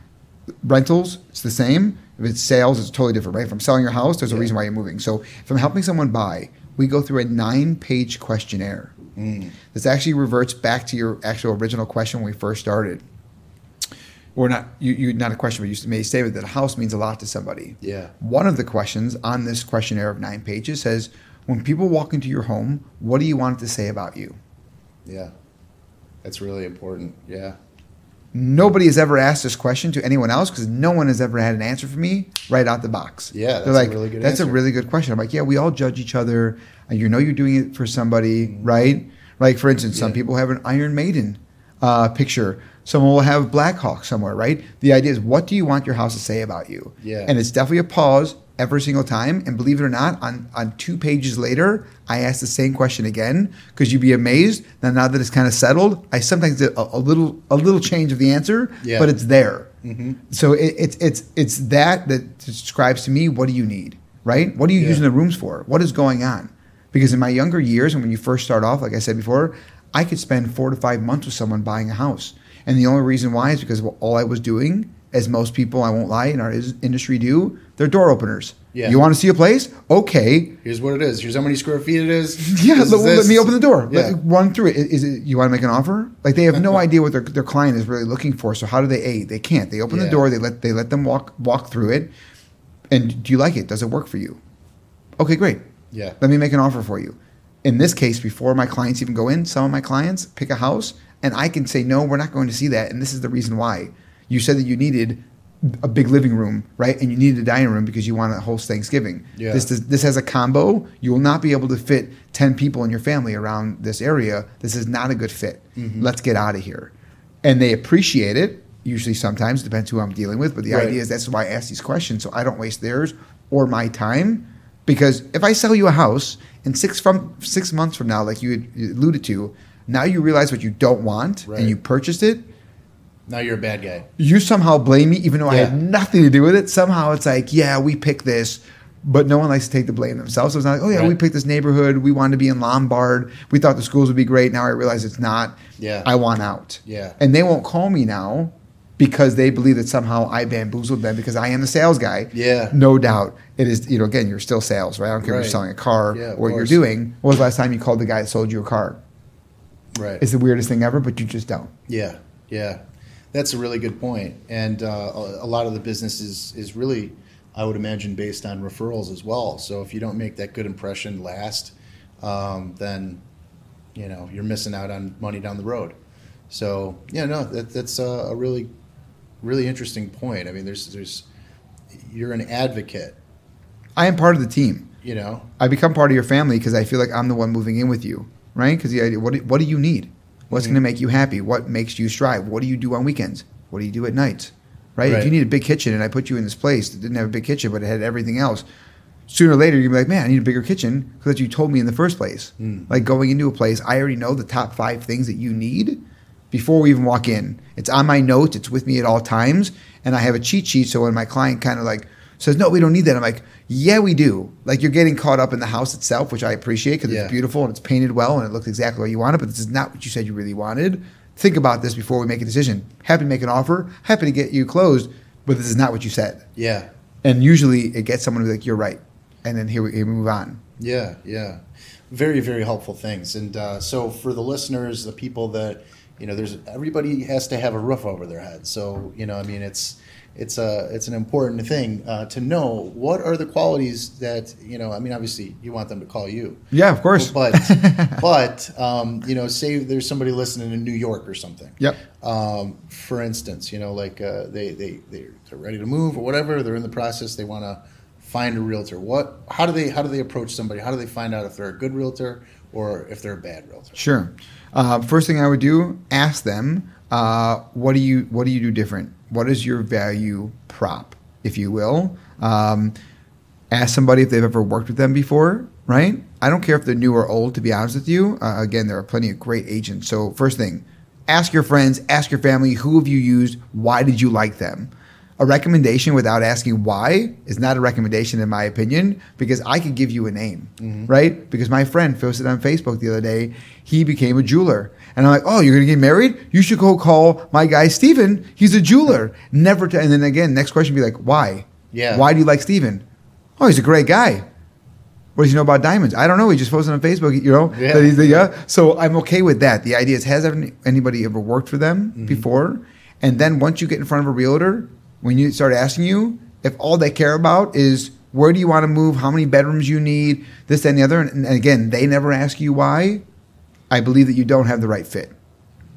rentals, it's the same. If it's sales, it's totally different, right? If I'm selling your house, there's a reason why you're moving. So if I'm helping someone buy, we go through a nine-page questionnaire. Mm. This actually reverts back to your actual original question when we first started. Or not, you, you not a question, but you made a statement that a house means a lot to somebody. Yeah. One of the questions on this questionnaire of nine pages says, when people walk into your home, what do you want it to say about you? Yeah, that's really important. Yeah, Nobody has ever asked this question to anyone else because no one has ever had an answer for me right out the box. Yeah, that's They're a like, really good That's a really good question. I'm like, yeah, we all judge each other. And you know you're doing it for somebody, right? Like, for instance, some. Yeah. people have an Iron Maiden uh, picture. Someone will have Black Hawk somewhere, right? The idea is, what do you want your house to say about you? Yeah. And it's definitely a pause every single time. And believe it or not, on, on two pages later, I ask the same question again because you'd be amazed. Now, now that it's kind of settled, I sometimes do a, a little a little change of the answer, Yeah. but it's there. Mm-hmm. So it, it's it's it's that that describes to me what do you need, right? What are you Yeah. using the rooms for? What is going on? Because in my younger years, and when you first start off, like I said before, I could spend four to five months with someone buying a house, And the only reason why is because all I was doing, as most people, I won't lie, in our industry do, they're door openers. Yeah. You want to see a place? Okay. Here's what it is. Here's how many square feet it is. Yeah, let, let me open the door. Yeah. Let- run through it. Is, is it. You want to make an offer? Like they have no idea what their, their client is really looking for. So how do they? A, they can't. They open the door. They let they let them walk walk through it. And do you like it? Does it work for you? Okay, great. Yeah. Let me make an offer for you. In this case, before my clients even go in, some of my clients pick a house, and I can say, no, we're not going to see that, and this is the reason why. You said that you needed a big living room, right? And you needed a dining room because you want to host Thanksgiving. Yeah. This does, this has a combo. You will not be able to fit ten people in your family around this area. This is not a good fit. Mm-hmm. Let's get out of here. And they appreciate it. Usually, sometimes depends who I'm dealing with. But the Right. idea is that's why I ask these questions so I don't waste theirs or my time. Because if I sell you a house and six from six months from now, like you had alluded to, now you realize what you don't want Right. and you purchased it. Now you're a bad guy. You somehow blame me, even though I had nothing to do with it. Somehow it's like, yeah, we picked this, but no one likes to take the blame themselves. So it's not like, oh yeah, we picked this neighborhood. We wanted to be in Lombard. We thought the schools would be great. Now I realize it's not. Yeah. I want out. Yeah. And they won't call me now because they believe that somehow I bamboozled them because I am the sales guy. Yeah. No doubt. It is, you know, again, you're still sales, right? I don't care if you're selling a car Yeah, or what you're doing. When was the last time you called the guy that sold you a car? Right. It's the weirdest thing ever, but you just don't. Yeah, yeah, that's a really good point. And uh, a a lot of the business is is really, I would imagine, based on referrals as well. So if you don't make that good impression last, um, then you know you're missing out on money down the road. So yeah, no, that, that's a, a really, really interesting point. I mean, there's there's you're an advocate, I am part of the team. you know. I become part of your family because I feel like I'm the one moving in with you, right? Because the idea, what do, what do you need? What's Mhm. going to make you happy? What makes you strive? What do you do on weekends? What do you do at nights? Right? If you need a big kitchen and I put you in this place that didn't have a big kitchen but it had everything else, sooner or later you're gonna be like, man, I need a bigger kitchen because you told me in the first place. Mm. Like going into a place, I already know the top five things that you need before we even walk in. It's on my notes. It's with me at all times, and I have a cheat sheet. So when my client kind of like says, "No, we don't need that," I'm like, "Yeah, we do." Like you're getting caught up in the house itself, which I appreciate because Yeah. it's beautiful and it's painted well and it looks exactly what you wanted. But this is not what you said you really wanted. Think about this before we make a decision. Happy to make an offer. Happy to get you closed, but this is not what you said. Yeah, And usually it gets someone to be like, "You're right," and then here we, here we move on. Yeah, yeah, very very helpful things. And uh, so for the listeners, the people that you know, there's everybody has to have a roof over their head. So you know, I mean, it's it's a it's an important thing uh, to know what are the qualities that you know. I mean, obviously you want them to call you, Yeah, of course. but but um, you know, say there's somebody listening in New York or something. Yep. Um, for instance, you know, like uh, they they they're, they're ready to move or whatever. They're in the process. They want to find a realtor. What? How do they how do they approach somebody? How do they find out if they're a good realtor or if they're a bad realtor? Sure. Uh, first thing I would do, ask them, uh, what do you what do you do different? What is your value prop, if you will? Um, ask somebody if they've ever worked with them before, right? I don't care if they're new or old, to be honest with you. Uh, again, there are plenty of great agents. So first thing, ask your friends, ask your family, who have you used? Why did you like them? A recommendation without asking why is not a recommendation, in my opinion, because I could give you a name, right? Because my friend posted on Facebook the other day, he became a jeweler. And I'm like, oh, you're going to get married? You should go call my guy, Steven. He's a jeweler. Never to, and then again, next question be like, why? Yeah. Why do you like Steven? Oh, he's a great guy. What does he know about diamonds? I don't know. He just posted on Facebook, you know, Yeah. that he's the, yeah. So I'm okay with that. The idea is, has anybody ever worked for them Mm-hmm. before? And then once you get in front of a realtor, when you start asking you, if all they care about is where do you want to move, how many bedrooms you need, this, that, and the other, and, and again, they never ask you why, I believe that you don't have the right fit,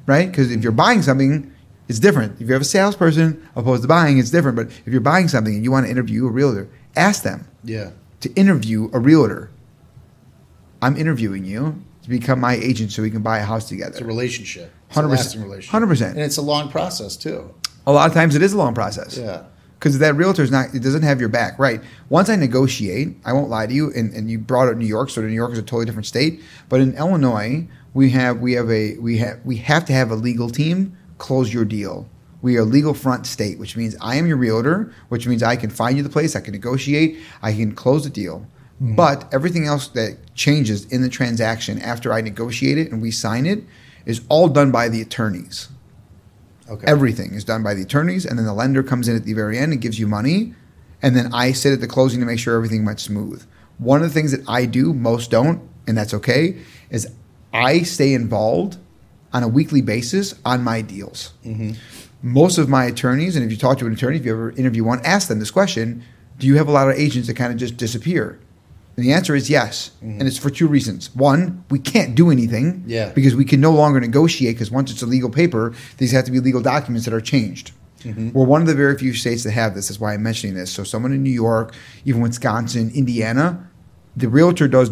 right? Because if you're buying something, it's different. If you have a salesperson opposed to buying, it's different. But if you're buying something and you want to interview a realtor, ask them Yeah. to interview a realtor. I'm interviewing you to become my agent so we can buy a house together. It's a relationship. It's 100%. lasting relationship. 100%. And it's a long process too. A lot of times it is a long process. Yeah. Because that realtor is not, it doesn't have your back, right? Once I negotiate, I won't lie to you, and, and you brought up New York, so New York is a totally different state. But in Illinois, we have we have a we have we have to have a legal team close your deal. We are a legal front state, which means I am your realtor, which means I can find you the place, I can negotiate, I can close the deal. Hmm. But everything else that changes in the transaction after I negotiate it and we sign it is all done by the attorneys. Okay. Everything is done by the attorneys, and then the lender comes in at the very end and gives you money, and then I sit at the closing to make sure everything went smooth. One of the things that I do, most don't, and that's okay, is I stay involved on a weekly basis on my deals. Mm-hmm. Most of my attorneys, and if you talk to an attorney, if you ever interview one, ask them this question: Do you have a lot of agents that kind of just disappear? And the answer is yes, mm-hmm. and it's for two reasons. One, we can't do anything Yeah. because we can no longer negotiate because once it's a legal paper, these have to be legal documents that are changed. Mm-hmm. We're one of the very few states that have this. That's why I'm mentioning this. So, someone in New York, even Wisconsin, Indiana, the realtor does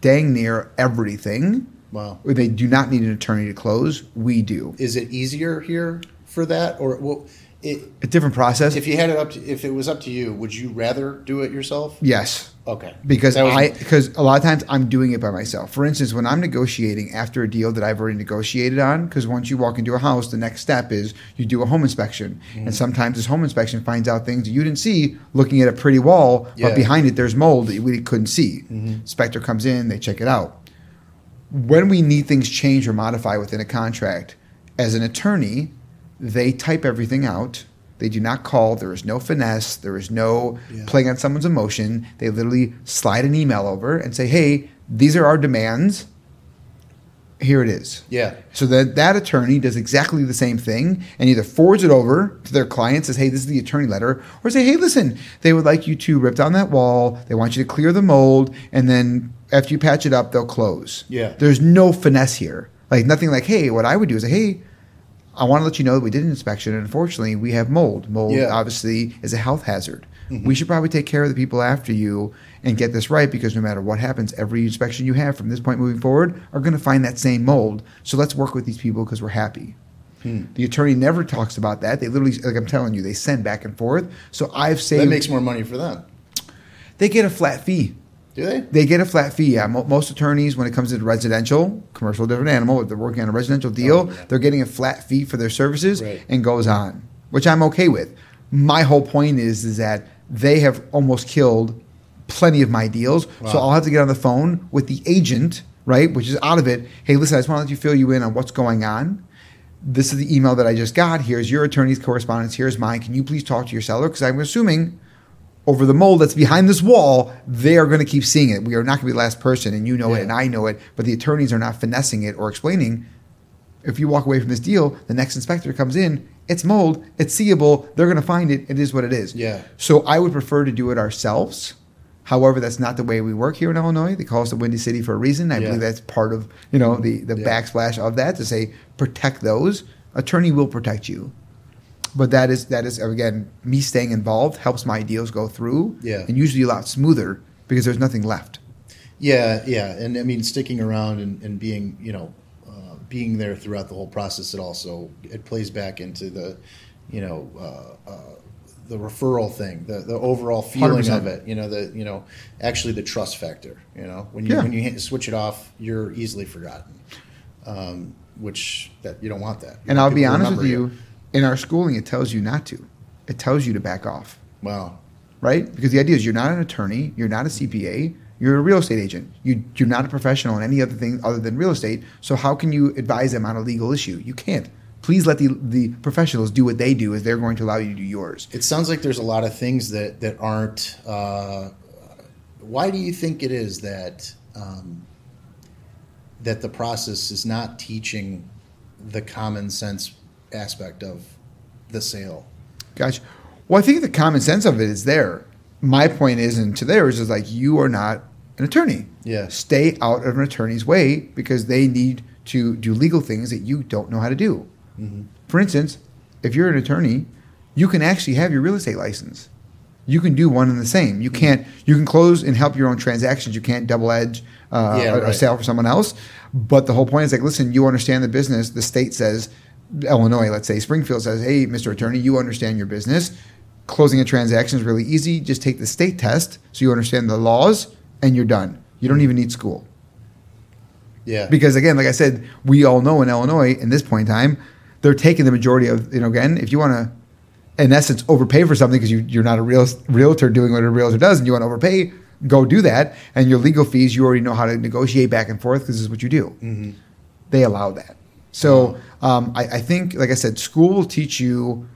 dang near everything. Wow. They do not need an attorney to close. We do. Is it easier here for that, or well, it, A different process. if you had it up, to, if it was up to you, would you rather do it yourself? yes. Okay. because was- I because a lot of times I'm doing it by myself. For instance, when I'm negotiating after a deal that I've already negotiated on, because once you walk into a house, the next step is you do a home inspection, Mm-hmm. and sometimes this home inspection finds out things that you didn't see looking at a pretty wall, Yeah. but behind it there's mold that really couldn't see. Mm-hmm. Inspector comes in, they check it out. When we need things changed or modified within a contract, as an attorney, they type everything out. They do not call. There is no finesse. There is no Yeah. playing on someone's emotion. They literally slide an email over and say, "Hey, these are our demands. Here it is." Yeah. So that that attorney does exactly the same thing and either forwards it over to their client, says, "Hey, this is the attorney letter," or say, "Hey, listen, they would like you to rip down that wall. They want you to clear the mold, and then after you patch it up, they'll close." Yeah. There's no finesse here. Like nothing like, "Hey, what I would do is, hey." I want to let you know that we did an inspection, and unfortunately, we have mold. Mold Yeah. obviously is a health hazard. Mm-hmm. We should probably take care of the people after you and get this right because no matter what happens, every inspection you have from this point moving forward are going to find that same mold. So let's work with these people because we're happy. Hmm. The attorney never talks about that. They literally, like I'm telling you, they send back and forth. So I've saved. That makes more money for them. they get a flat fee. Do they? They get a flat fee. Yeah, most attorneys, when it comes to residential, commercial, different animal, if they're working on a residential deal, Oh, yeah. they're getting a flat fee for their services Right. and goes on, which I'm okay with. My whole point is is that they have almost killed plenty of my deals, so I'll have to get on the phone with the agent, right, which is out of it. Hey, listen, I just want to let you fill you in on what's going on. This is the email that I just got. Here's your attorney's correspondence. Here's mine. Can you please talk to your seller? Because I'm assuming over the mold that's behind this wall, they are going to keep seeing it. We are not going to be the last person, and you know it, and I know it, but the attorneys are not finessing it or explaining. If you walk away from this deal, the next inspector comes in, it's mold, it's seeable, they're going to find it, it is what it is. Yeah. So I would prefer to do it ourselves. However, that's not the way we work here in Illinois. They call us the Windy City for a reason. I Yeah. believe that's part of you know the the Yeah. backsplash of that to say protect those. Attorney will protect you, but that is that is again me staying involved helps my deals go through. Yeah. and usually a lot smoother because there's nothing left. Yeah, yeah, and I mean sticking around and, and being you know uh, being there throughout the whole process. It also it plays back into the you know uh, uh, the referral thing, the the overall feeling 100%. of it. You know the you know actually the trust factor. You know when you Yeah. when you switch it off, you're easily forgotten. Um, which that you don't want that. You And I'll be honest with remember you, in our schooling, it tells you not to. It tells you to back off. Wow. right? Because the idea is you're not an attorney, you're not a CPA, you're a real estate agent. You, you're not a professional in any other thing other than real estate. So how can you advise them on a legal issue? You can't. Please let the the professionals do what they do, as they're going to allow you to do yours. It sounds like there's a lot of things that that aren't. Uh, why do you think it is that um, that the process is not teaching the common sense aspect of the sale? Gotcha. well, I think the common sense of it is there. My point is, and to theirs is like you are not an attorney. Yeah. Stay out of an attorney's way because they need to do legal things that you don't know how to do. For instance, if you're an attorney, you can actually have your real estate license. You can do one and the same. You can't. You can close and help your own transactions. You can't double edge uh, Yeah, a, a sale for someone else. But the whole point is like, listen, you understand the business. The state says, Illinois, let's say Springfield says, hey, Mr. Attorney, you understand your business. Closing a transaction is really easy. Just take the state test so you understand the laws, and you're done. You don't even need school. Yeah. Because again, like I said, we all know in Illinois in this point in time, they're taking the majority of you know again, if you want to, in essence, overpay for something because you, you're not a real realtor doing what a realtor does, and you want to overpay, go do that. And your legal fees, you already know how to negotiate back and forth because this is what you do. Mm-hmm. They allow that. So um, I, I think, like I said, school will teach you.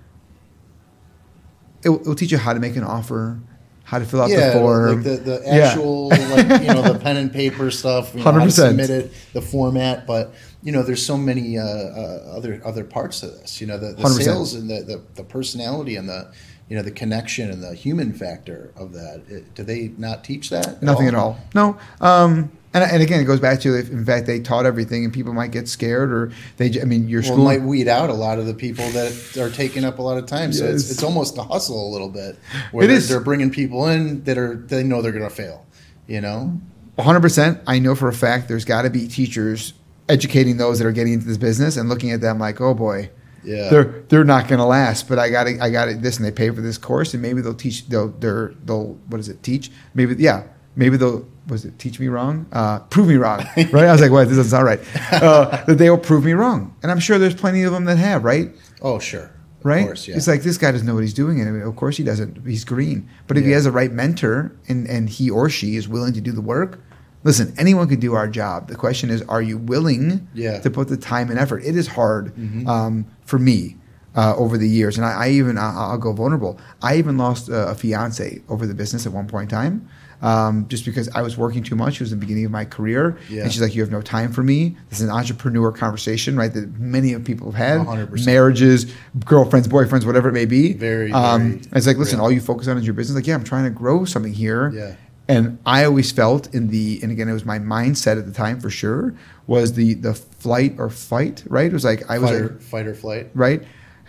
It will, it will teach you how to make an offer, how to fill out yeah, the form. like the, the Yeah. actual, like you know, the pen and paper stuff. You know, how to 100%. submit it, the format, but you know, there's so many uh, uh, other other parts to this. You know, the, the sales and the, the the personality and the you know the connection and the human factor of that. It, do they not teach that? Nothing at all. No. Um, and, and again, it goes back to if in fact they taught everything, and people might get scared, or they. I mean, your Well, school. might weed out a lot of the people that are taking up a lot of time. So it's, Yes. it's almost a hustle a little bit. Where It they're, is. they're bringing people in that are they know they're going to fail. You know. 100%. I know for a fact there's got to be teachers educating those that are getting into this business and looking at them like, oh boy, Yeah. they're they're not going to last. But I got I got it this, and they pay for this course, and maybe they'll teach. They'll they're they'll what is it? Teach maybe yeah. Maybe they'll was it teach me wrong? Uh, prove me wrong, right? I was like, "What? This doesn't sound right." Uh, that they will prove me wrong, and I'm sure there's plenty of them that have, right? oh sure. right? Of course, yeah. It's like this guy doesn't know what he's doing, and I mean, of course he doesn't. He's green, but if he has a right mentor and and he or she is willing to do the work, listen, anyone could do our job. The question is, are you willing Yeah. to put the time and effort? It is hard Mhm. um, for me. Uh, over the years, and I, I even I'll, I'll go vulnerable. I even lost a, a fiance over the business at one point in time, um, just because I was working too much. It was the beginning of my career, Yeah. and she's like, "You have no time for me." This is an entrepreneur conversation, right? That many of people have had 100%. marriages, girlfriends, boyfriends, whatever it may be. Very, Um, very it's like, listen, real. all you focus on is your business. Like, yeah, I'm trying to grow something here. Yeah. And I always felt in the, and again, it was my mindset at the time for sure, was the the flight or fight, right? It was like I was fight, like, fight or flight. right?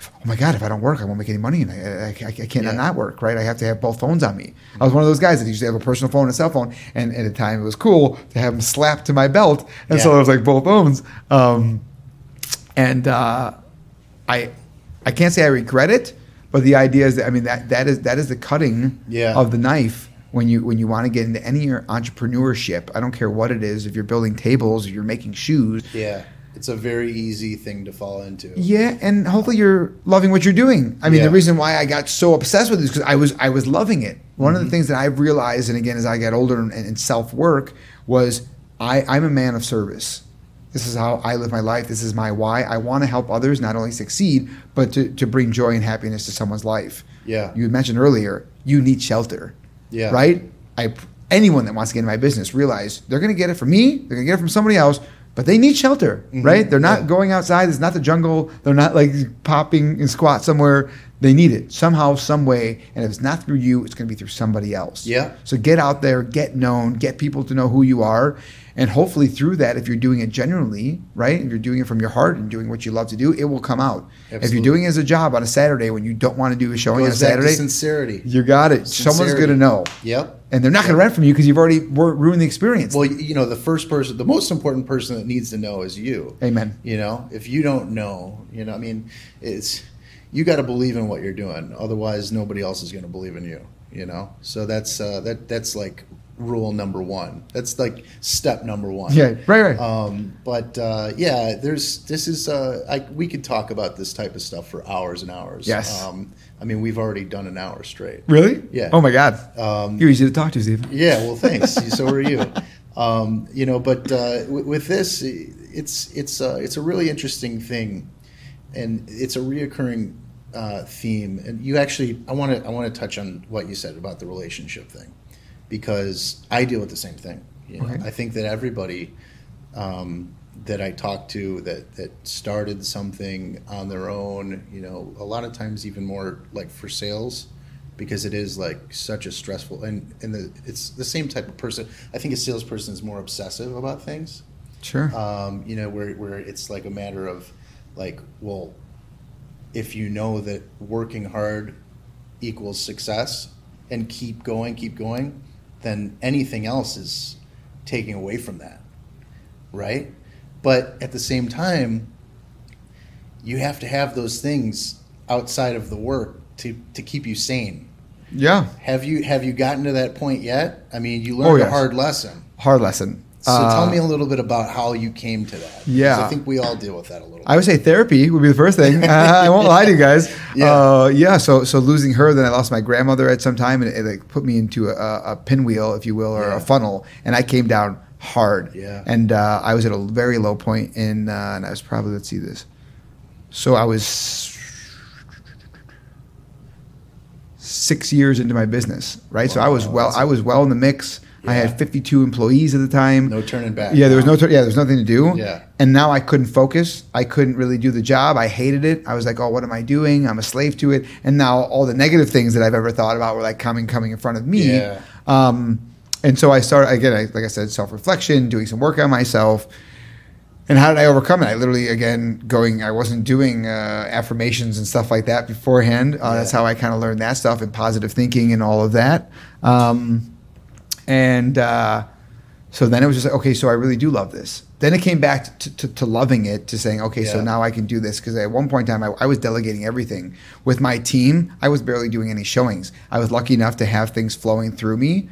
Oh my God! If I don't work, I won't make any money, and I, I, I can't Yeah. not work, right? I have to have both phones on me. I was one of those guys that used to have a personal phone and a cell phone, and at the time it was cool to have them slapped to my belt, and so Yeah. it was like both phones. Um, and uh, I, I can't say I regret it, but the idea is that I mean that that is that is the cutting Yeah. of the knife when you when you want to get into any entrepreneurship. I don't care what it is. If you're building tables, if you're making shoes, Yeah. It's a very easy thing to fall into. yeah, and hopefully you're loving what you're doing. I mean, Yeah. the reason why I got so obsessed with this because I was I was loving it. One Mm-hmm. of the things that I've realized, and again as I got older and, and self work, was I I'm a man of service. This is how I live my life. This is my why. I want to help others not only succeed, but to, to bring joy and happiness to someone's life. Yeah. You mentioned earlier, you need shelter. Yeah. Right? I anyone that wants to get in my business realize they're gonna get it from me, they're gonna get it from somebody else, but they need shelter, Mhm. right? They're not Yeah. going outside, it's not the jungle, they're not like popping and squat somewhere. They need it somehow, some way, and if it's not through you, it's gonna be through somebody else. Yeah. So get out there, get known, get people to know who you are. And hopefully through that, if you're doing it genuinely, right? If you're doing it from your heart and doing what you love to do, it will come out. If you're doing it as a job on a Saturday when you don't want to do a showing on a Saturday, sincerity. you got it. Someone's going to know. Yep. And they're not going to rent from you because you've already ruined the experience. Well, you know, the first person, the most important person that needs to know is you. Amen. You know, if you don't know, you know, I mean, it's you got to believe in what you're doing. Otherwise, nobody else is going to believe in you. You know, so that's uh, that that's like rule number one. That's like step number one. Yeah, right, right. Um, but uh, yeah, there's this is uh, I, we could talk about this type of stuff for hours and hours. Yes. Um, I mean, we've already done an hour straight. really? Yeah. Oh my God. Um, You're easy to talk to, Steve. yeah, well, thanks. so are you. Um, you know, but uh, with, with this, it's it's uh, it's a really interesting thing, and it's a reoccurring uh, theme. And you actually, I want to I want to touch on what you said about the relationship thing, because I deal with the same thing. You know. I think that everybody um, that I talk to that that started something on their own, you know, a lot of times even more like for sales, because it is like such a stressful and and the, it's the same type of person. I think a salesperson is more obsessive about things. Sure. Um, you know, where where it's like a matter of like, well, if you know that working hard equals success and keep going, keep going, then anything else is taking away from that, right? But at the same time, you have to have those things outside of the work to, to keep you sane. yeah. Have you have you gotten to that point yet? I mean, you learned Oh, a hard lesson. Hard lesson. So Uh, tell me a little bit about how you came to that. Yeah. I think we all deal with that a little. Bit. I would say therapy would be the first thing. Uh, I won't lie to you guys. Yeah. Uh, yeah. So so losing her, then I lost my grandmother at some time, and it, like put me into a, a pinwheel, if you will, or Yeah. a funnel, and I came down hard. Yeah. And uh, I was at a very low point in, uh, and I was probably let's see this. So I was six years into my business, right? so I was well, I was well in the mix. I had 52 employees at the time. No turning back. Yeah, there was no, tur- yeah, there was nothing to do. Yeah. And now I couldn't focus. I couldn't really do the job. I hated it. I was like, oh, what am I doing? I'm a slave to it. And now all the negative things that I've ever thought about were like coming, coming in front of me. Yeah. Um, and so I started again, I, like I said, self reflection, doing some work on myself. And how did I overcome it? I literally, again, going, I wasn't doing uh, affirmations and stuff like that beforehand. Uh, That's how I kind of learned that stuff and positive thinking and all of that. Um, and uh, so then it was just like, okay, so I really do love this. Then it came back to, to, to loving it, to saying, okay, so now I can do this. Because at one point in time, I, I was delegating everything. With my team, I was barely doing any showings. I was lucky enough to have things flowing through me.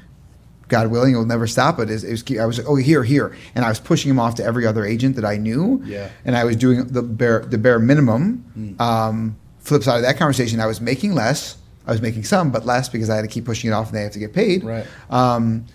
God willing, it will never stop. But it was, I was oh here, here, and I was pushing him off to every other agent that I knew. Yeah. And I was doing the bare the bare minimum. Um, flip side of that conversation, I was making less. I was making some, but less because I had to keep pushing it off, and they have to get paid. Right. Um,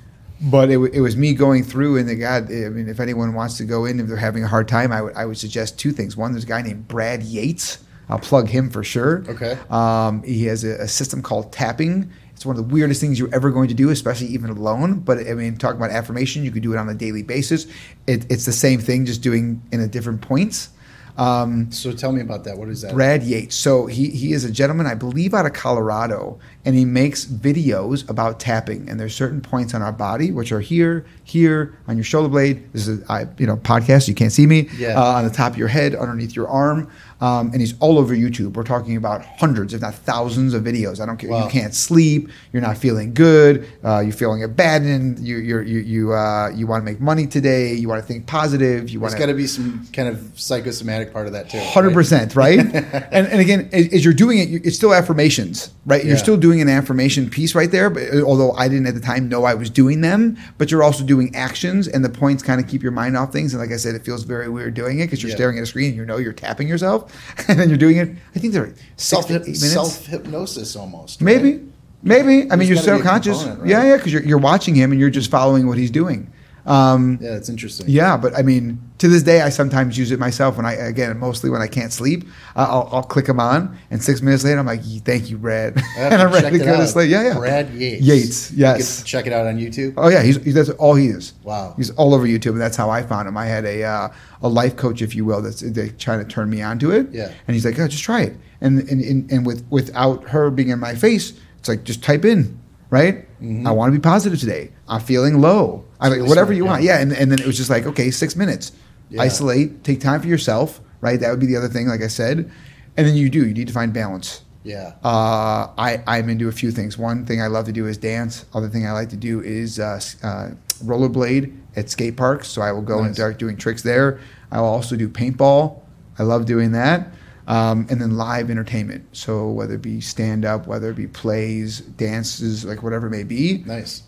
but it, w- it was me going through, and the God, I mean, if anyone wants to go in, if they're having a hard time, I would I would suggest two things. One, there's a guy named Brad Yates. I'll plug him for sure. Okay. Um, he has a, a system called tapping. It's one of the weirdest things you're ever going to do, especially even alone. But I mean, talking about affirmation, you could do it on a daily basis. It, it's the same thing, just doing in a different points. Um, So tell me about that. What is that? Brad Yates. So he, he is a gentleman, I believe, out of Colorado, and he makes videos about tapping. And there's certain points on our body, which are here, here, on your shoulder blade. This is a I, you know podcast. You can't see me. Yeah. Uh, on the top of your head, underneath your arm, um, and he's all over YouTube. We're talking about hundreds, if not thousands, of videos. I don't care. Wow. You can't sleep. You're not feeling good. Uh, you're feeling abandoned. You you're, you you uh, you want to make money today. You want to think positive. You want There's got to be some kind of psychosomatic part of that too. Hundred percent, right? and and again, as as you're doing it, you- it's still affirmations, right? You're still doing an affirmation piece right there. But uh, although I didn't at the time know I was doing them, but you're also doing actions, and the points kind of keep your mind off things. And like I said, it feels very weird doing it because you're Yeah. staring at a screen and you know you're tapping yourself, and then you're doing it. I think they're Self to eight minutes. self hypnosis almost. Maybe, right? maybe. I mean, There's you're gotta be a subconscious. component, right? Yeah, yeah, because you're you're watching him and you're just following what he's doing. Um, Yeah, that's interesting. yeah, but I mean, to this day, I sometimes use it myself when I, again, mostly when I can't sleep. I'll, I'll click them on, and six minutes later, I'm like, "Thank you, Brad," and I'm to ready to go to sleep. Yeah, yeah. Brad Yates. Yates, yes. check it out on YouTube. Oh yeah, he's, he, that's all he is. Wow. He's all over YouTube, and that's how I found him. I had a uh, a life coach, if you will, that's they trying to turn me onto it. Yeah. And he's like, "Oh, just try it." And and, and, and with without her being in my face, it's like just type in, right? I want to be positive today. I'm feeling low. I mean, whatever you want. Yeah. And and then it was just like, okay, six minutes. Yeah. Isolate. Take time for yourself. Right. That would be the other thing, like I said. And then you do. You need to find balance. Yeah. Uh, I, I'm into a few things. One thing I love to do is dance. Other thing I like to do is uh, uh, rollerblade at skate parks. So I will go and start doing tricks there. I will also do paintball. I love doing that. Um, and then live entertainment. So whether it be stand up, whether it be plays, dances, like whatever it may be, Nice.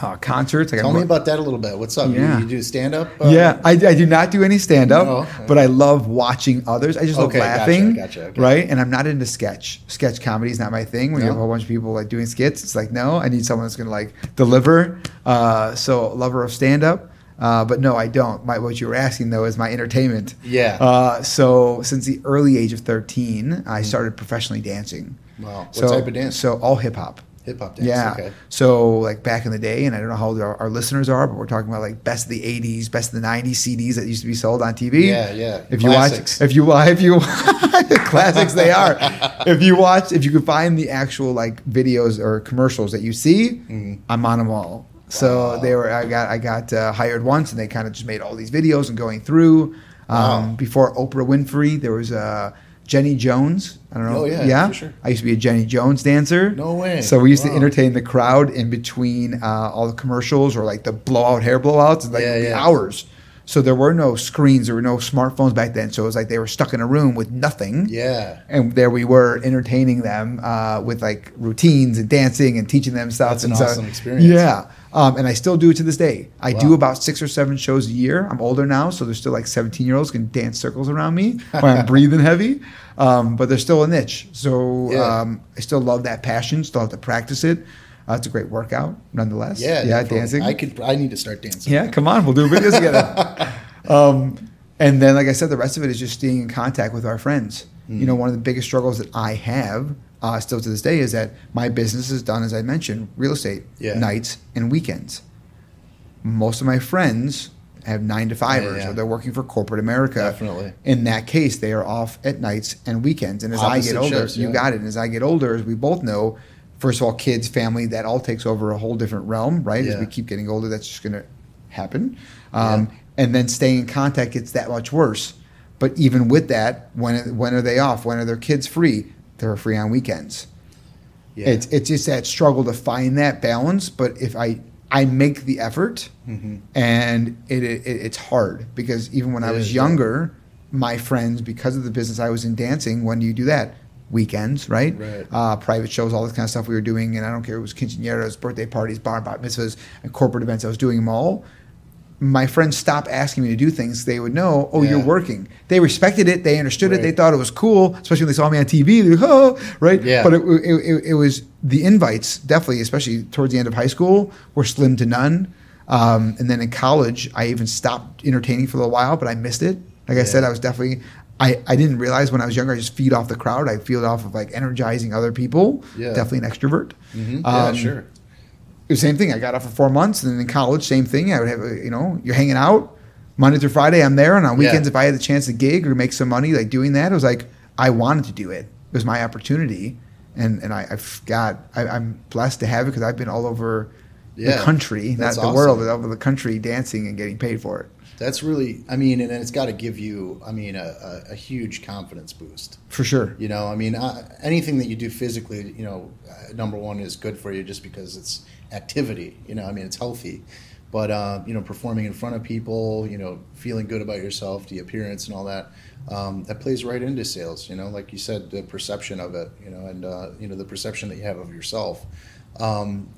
uh, concerts. Like Tell I'm- me about that a little bit. What's up? Yeah. You, you do stand up? yeah, I, I do not do any stand up, No, okay. but I love watching others. I just love Okay, gotcha, laughing, gotcha, okay. right? And I'm not into sketch. Sketch comedy is not my thing. When you have a whole bunch of people like doing skits, it's like no, I need someone that's gonna like deliver. Uh, so lover of stand up. Uh, but no, I don't. My, what you were asking though is my entertainment. Yeah. Uh, so since the early age of 13, I started professionally dancing. Wow. What So, type of dance? So all hip hop. Hip hop dance. Yeah. Okay. So like back in the day, and I don't know how old our, our listeners are, but we're talking about like best of the '80s, best of the '90s CDs that used to be sold on TV. Yeah, yeah. If Classics. you watch, if you watch, if you classics, they are. If you watch, if you could find the actual like videos or commercials that you see, I'm on them all. So. Wow. they were. I got I got uh, hired once, and they kind of just made all these videos and going through. Um, Wow. Before Oprah Winfrey, there was uh, Jenny Jones. I don't know. Oh, yeah, yeah. for sure. I used to be a Jenny Jones dancer. No way. So we used to entertain the crowd in between uh, all the commercials or like the blowout hair blowouts, and like Yeah, yeah. hours. So there were no screens, there were no smartphones back then. So it was like they were stuck in a room with nothing. Yeah. And there we were entertaining them uh, with like routines and dancing and teaching them stuff. That's an and so- awesome experience. Yeah. Um, and I still do it to this day. I do about six or seven shows a year. I'm older now, so there's still like 17 year olds can dance circles around me when I'm breathing heavy. Um, but there's still a niche. So Yeah. um, I still love that passion, still have to practice it. Uh, it's a great workout, nonetheless. Yeah, yeah, definitely. dancing. I could. I need to start dancing. Yeah, come on, we'll do videos together. um, and then, like I said, the rest of it is just staying in contact with our friends. You know, one of the biggest struggles that I have uh, still to this day is that my business is done, as I mentioned, real estate, Yeah. nights and weekends. Most of my friends have nine to fivers, yeah. or they're working for corporate America. Definitely. In that case, they are off at nights and weekends. And as I get older, you got it. And as I get older, as we both know, first of all, kids, family, that all takes over a whole different realm, right? As we keep getting older, that's just going to happen. Um, And then staying in contact gets that much worse. But even with that, when when are they off? When are their kids free? They're free on weekends. Yeah. It's it's just that struggle to find that balance. But if I I make the effort, Mm-hmm. and it, it it's hard because even when I was is, yeah. younger, my friends because of the business I was in dancing. When do you do that? Weekends, right? Right. Uh, private shows, all this kind of stuff we were doing, and I don't care. It was quinceañeras, birthday parties, bar bat mitzvahs, and corporate events. I was doing them all. My friends stopped asking me to do things. They would know, oh, you're working. They respected it. They understood it. They thought it was cool, especially when they saw me on TV. Go, oh, right? Yeah. But it, it, it, it was the invites, definitely, especially towards the end of high school, were slim to none. Um, and then in college, I even stopped entertaining for a little while, but I missed it. Like I Yeah. said, I was definitely, I, I didn't realize when I was younger, I just feed off the crowd. I feed off of like energizing other people. Yeah. Definitely an extrovert. Mhm. Yeah, Um, sure. The same thing. I got off for four months, and then in college, same thing. I would have, uh, you know, you're hanging out Monday through Friday. I'm there, and on weekends, Yeah. if I had the chance to gig or make some money, like doing that, it was like I wanted to do it. It was my opportunity, and and I, I've got. I, I'm blessed to have it because I've been all over Yeah, the country, not the awesome. world, but over the country, dancing and getting paid for it. That's really. I mean, and it's got to give you. I mean, a, a, a huge confidence boost. For sure. You know, I mean, uh, anything that you do physically, you know, uh, number one is good for you just because it's activity. You know, I mean, it's healthy. But uh, you know, performing in front of people, you know, feeling good about yourself, the appearance, and all that, um, that plays right into sales. You know, like you said, the perception of it. You know, and uh, you know the perception that you have of yourself. Um,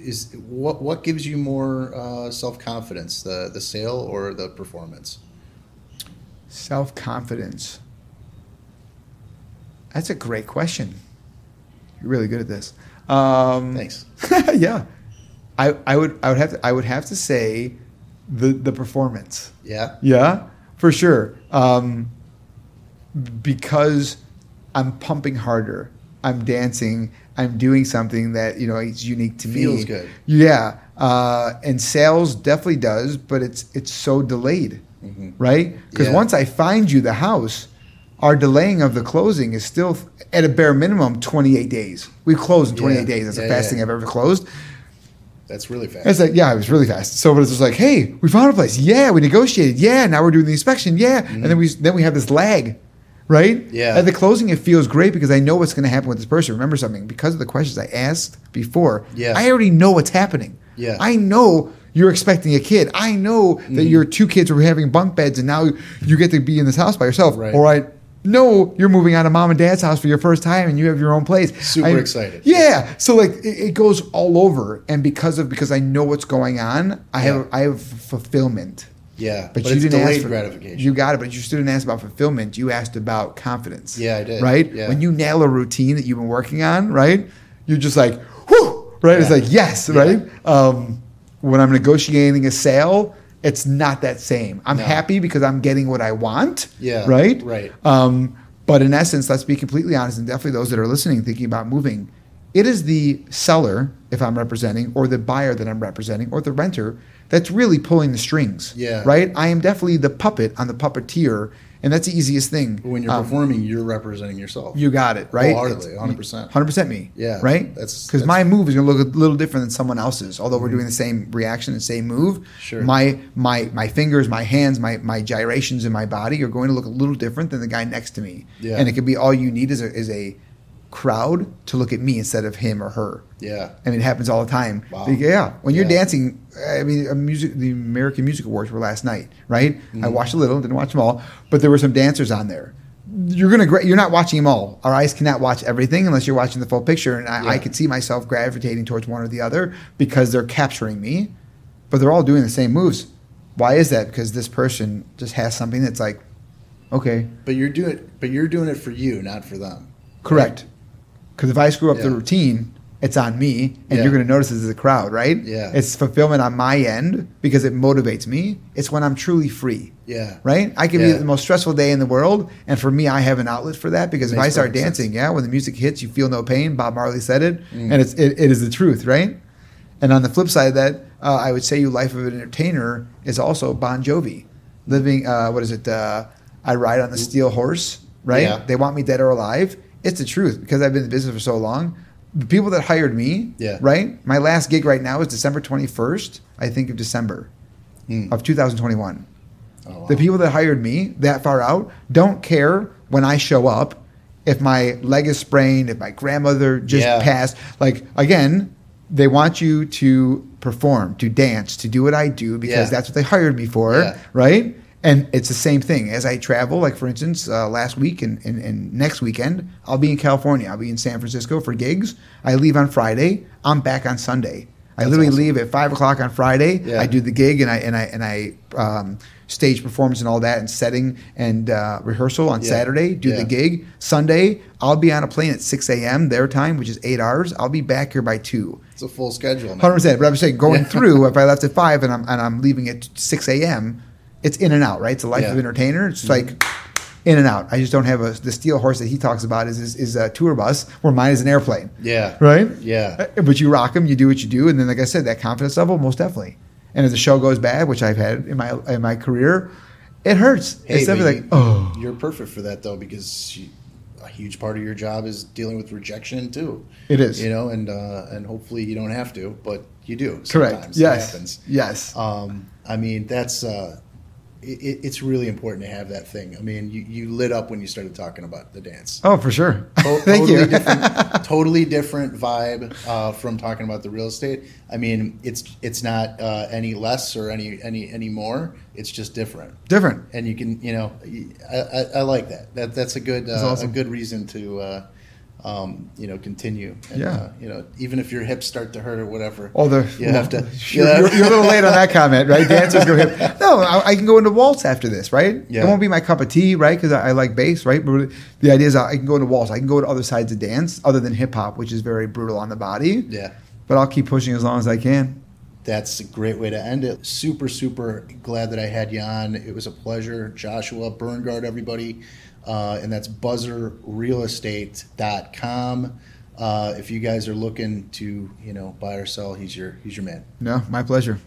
is what what gives you more uh, self confidence, the the sale or the performance? Self confidence. That's a great question. You're really good at this. Um, Thanks. yeah, I, I would I would have to I would have to say the the performance. Yeah. Yeah, for sure. Um, because I'm pumping harder. I'm dancing. I'm doing something that you know is unique to me. Feels good. Yeah, uh, and sales definitely does, but it's it's so delayed, Mhm. right? Because Yeah. once I find you the house, our delaying of the closing is still at a bare minimum 28 days. We closed in 28 Yeah. days. That's the fastest yeah. thing I've ever closed. That's really fast. It's like, yeah, it was really fast. So, but it's just like, hey, we found a place. Yeah, we negotiated. Yeah, now we're doing the inspection. Yeah, and then we then we have this lag, right? Mm-hmm. Yeah. At the closing, it feels great because I know what's going to happen with this person. Remember something because of the questions I asked before. Yeah. I already know what's happening. Yeah. I know you're expecting a kid. I know Mm-hmm. that your two kids were having bunk beds, and now you get to be in this house by yourself. Right. Or I know you're moving out of mom and dad's house for your first time, and you have your own place. Super I- excited. Yeah. So like it, it goes all over, and because of because I know what's going on, I have I have fulfillment. Yeah, But, but, you didn't ask for gratification. You got it, but you still didn't ask about fulfillment. You asked about confidence. Yeah, I did. Right. Yeah. When you nail a routine that you've been working on, right? You're just like, whew, right? It's like yes, Yeah. right. Um, when I'm negotiating a sale, it's not that same. I'm No. happy because I'm getting what I want. Yeah, Right. right. Um, but in essence, let's be completely honest, and definitely those that are listening, thinking about moving, it is the seller, if I'm representing, or the buyer that I'm representing, or the renter that's really pulling the strings. Yeah. Right? I am definitely the puppet on the puppeteer, and that's the easiest thing. But when you're Um, performing, you're representing yourself. you got it, right? Wholeheartedly, 100%. 100% me. Yeah, Right? that's- Because my move is going to look a little different than someone else's. Although we're doing the same reaction and same move, Sure. my my my fingers, my hands, my my gyrations in my body are going to look a little different than the guy next to me. Yeah. And it could be all you need is a, is a crowd to look at me instead of him or her. yeah, And it happens all the time. Wow. Yeah, when you're Yeah. dancing, I mean, a music, the American Music Awards were last night, right? I Mm-hmm. watched a little, didn't watch them all, but there were some dancers on there. You're gonna, you're not watching them all. Our eyes cannot watch everything unless you're watching the full picture. And I, I could see myself gravitating towards one or the other because they're capturing me, but they're all doing the same moves. Why is that? Because this person just has something that's like, okay, but you're doing, but you're doing it for you, not for them. correct. Because if I screw up the routine, it's on me, and Yeah. you're going to notice this as a crowd, right? Yeah. It's fulfillment on my end because it motivates me. It's when I'm truly free, Yeah. right? I can Yeah. be the most stressful day in the world, and for me, I have an outlet for that because if I start perfect sense. dancing, yeah, when the music hits, you feel no pain. Bob Marley said it, Mm. and it's it, it is the truth, right? And on the flip side of that, uh, I would say you life of an entertainer is also Bon Jovi, living. Uh, what is it? Uh, I ride on the steel horse, right? Yeah. They want me dead or alive. It's the truth because I've been in the business for so long. The people that hired me, Yeah. right? My last gig right now is December twenty first. I think of December Mm. of two thousand twenty one. Oh, wow. The people that hired me that far out don't care when I show up if my leg is sprained, if my grandmother just Yeah. passed. Like, again, they want you to perform, to dance, to do what I do because Yeah. that's what they hired me for, Yeah. right? And it's the same thing. As I travel, like for instance, uh, last week and, and, and next weekend, I'll be in California. I'll be in San Francisco for gigs. I leave on Friday. I'm back on Sunday. I That's literally awesome. leave at five o'clock on Friday. Yeah. I do the gig and I and I and I um, stage performance and all that and setting and uh, rehearsal on Yeah. Saturday. Do Yeah. the gig Sunday. I'll be on a plane at six a.m. their time, which is eight hours. I'll be back here by two. It's a full schedule. Hundred percent. But I'm saying going through. If I left at five and I'm and I'm leaving at six a.m., it's in and out. Right. It's a life Yeah. Mm-hmm. of entertainer. It's like. In and out. I just don't have a the steel horse that he talks about is is, is a tour bus where mine is an airplane. Yeah. Right. Yeah. Uh, But you rock them, you do what you do, and then, like I said, that confidence level, most definitely. And if the show goes bad, which I've had in my in my career, it hurts. Hey, it's but definitely you, like, oh, you're perfect for that though, because you, a huge part of your job is dealing with rejection too. it is You know, and uh, and hopefully you don't have to, but you do. correct. Sometimes. It Yes, happens. yes, Um, I mean, that's uh, it, it's really important to have that thing. I mean, you, you lit up when you started talking about the dance. oh for sure. To- Thank totally you. different, totally different vibe uh, from talking about the real estate. I mean, it's it's not uh, any less or any any any more. It's just different, Different. and you can you know I, I, I like that. That that's a good uh, awesome. a good reason to. Um, you know, continue. And, Yeah. Uh, you know, even if your hips start to hurt or whatever, Oh, the you have to. You're, you you're, you're a little late on that comment, right? Dancers go hip. No, I, I can go into waltz after this, right? Yeah. It won't be my cup of tea, right? Because I, I like bass, right? But the idea is I can go into waltz. I can go to other sides of dance other than hip hop, which is very brutal on the body. yeah. But I'll keep pushing as long as I can. That's a great way to end it. Super, super glad that I had you on. It was a pleasure. Joshua Burngard, everybody uh, and that's buzzerrealestate.com. Uh, if you guys are looking to, you know, buy or sell, he's your he's your man. No, my pleasure.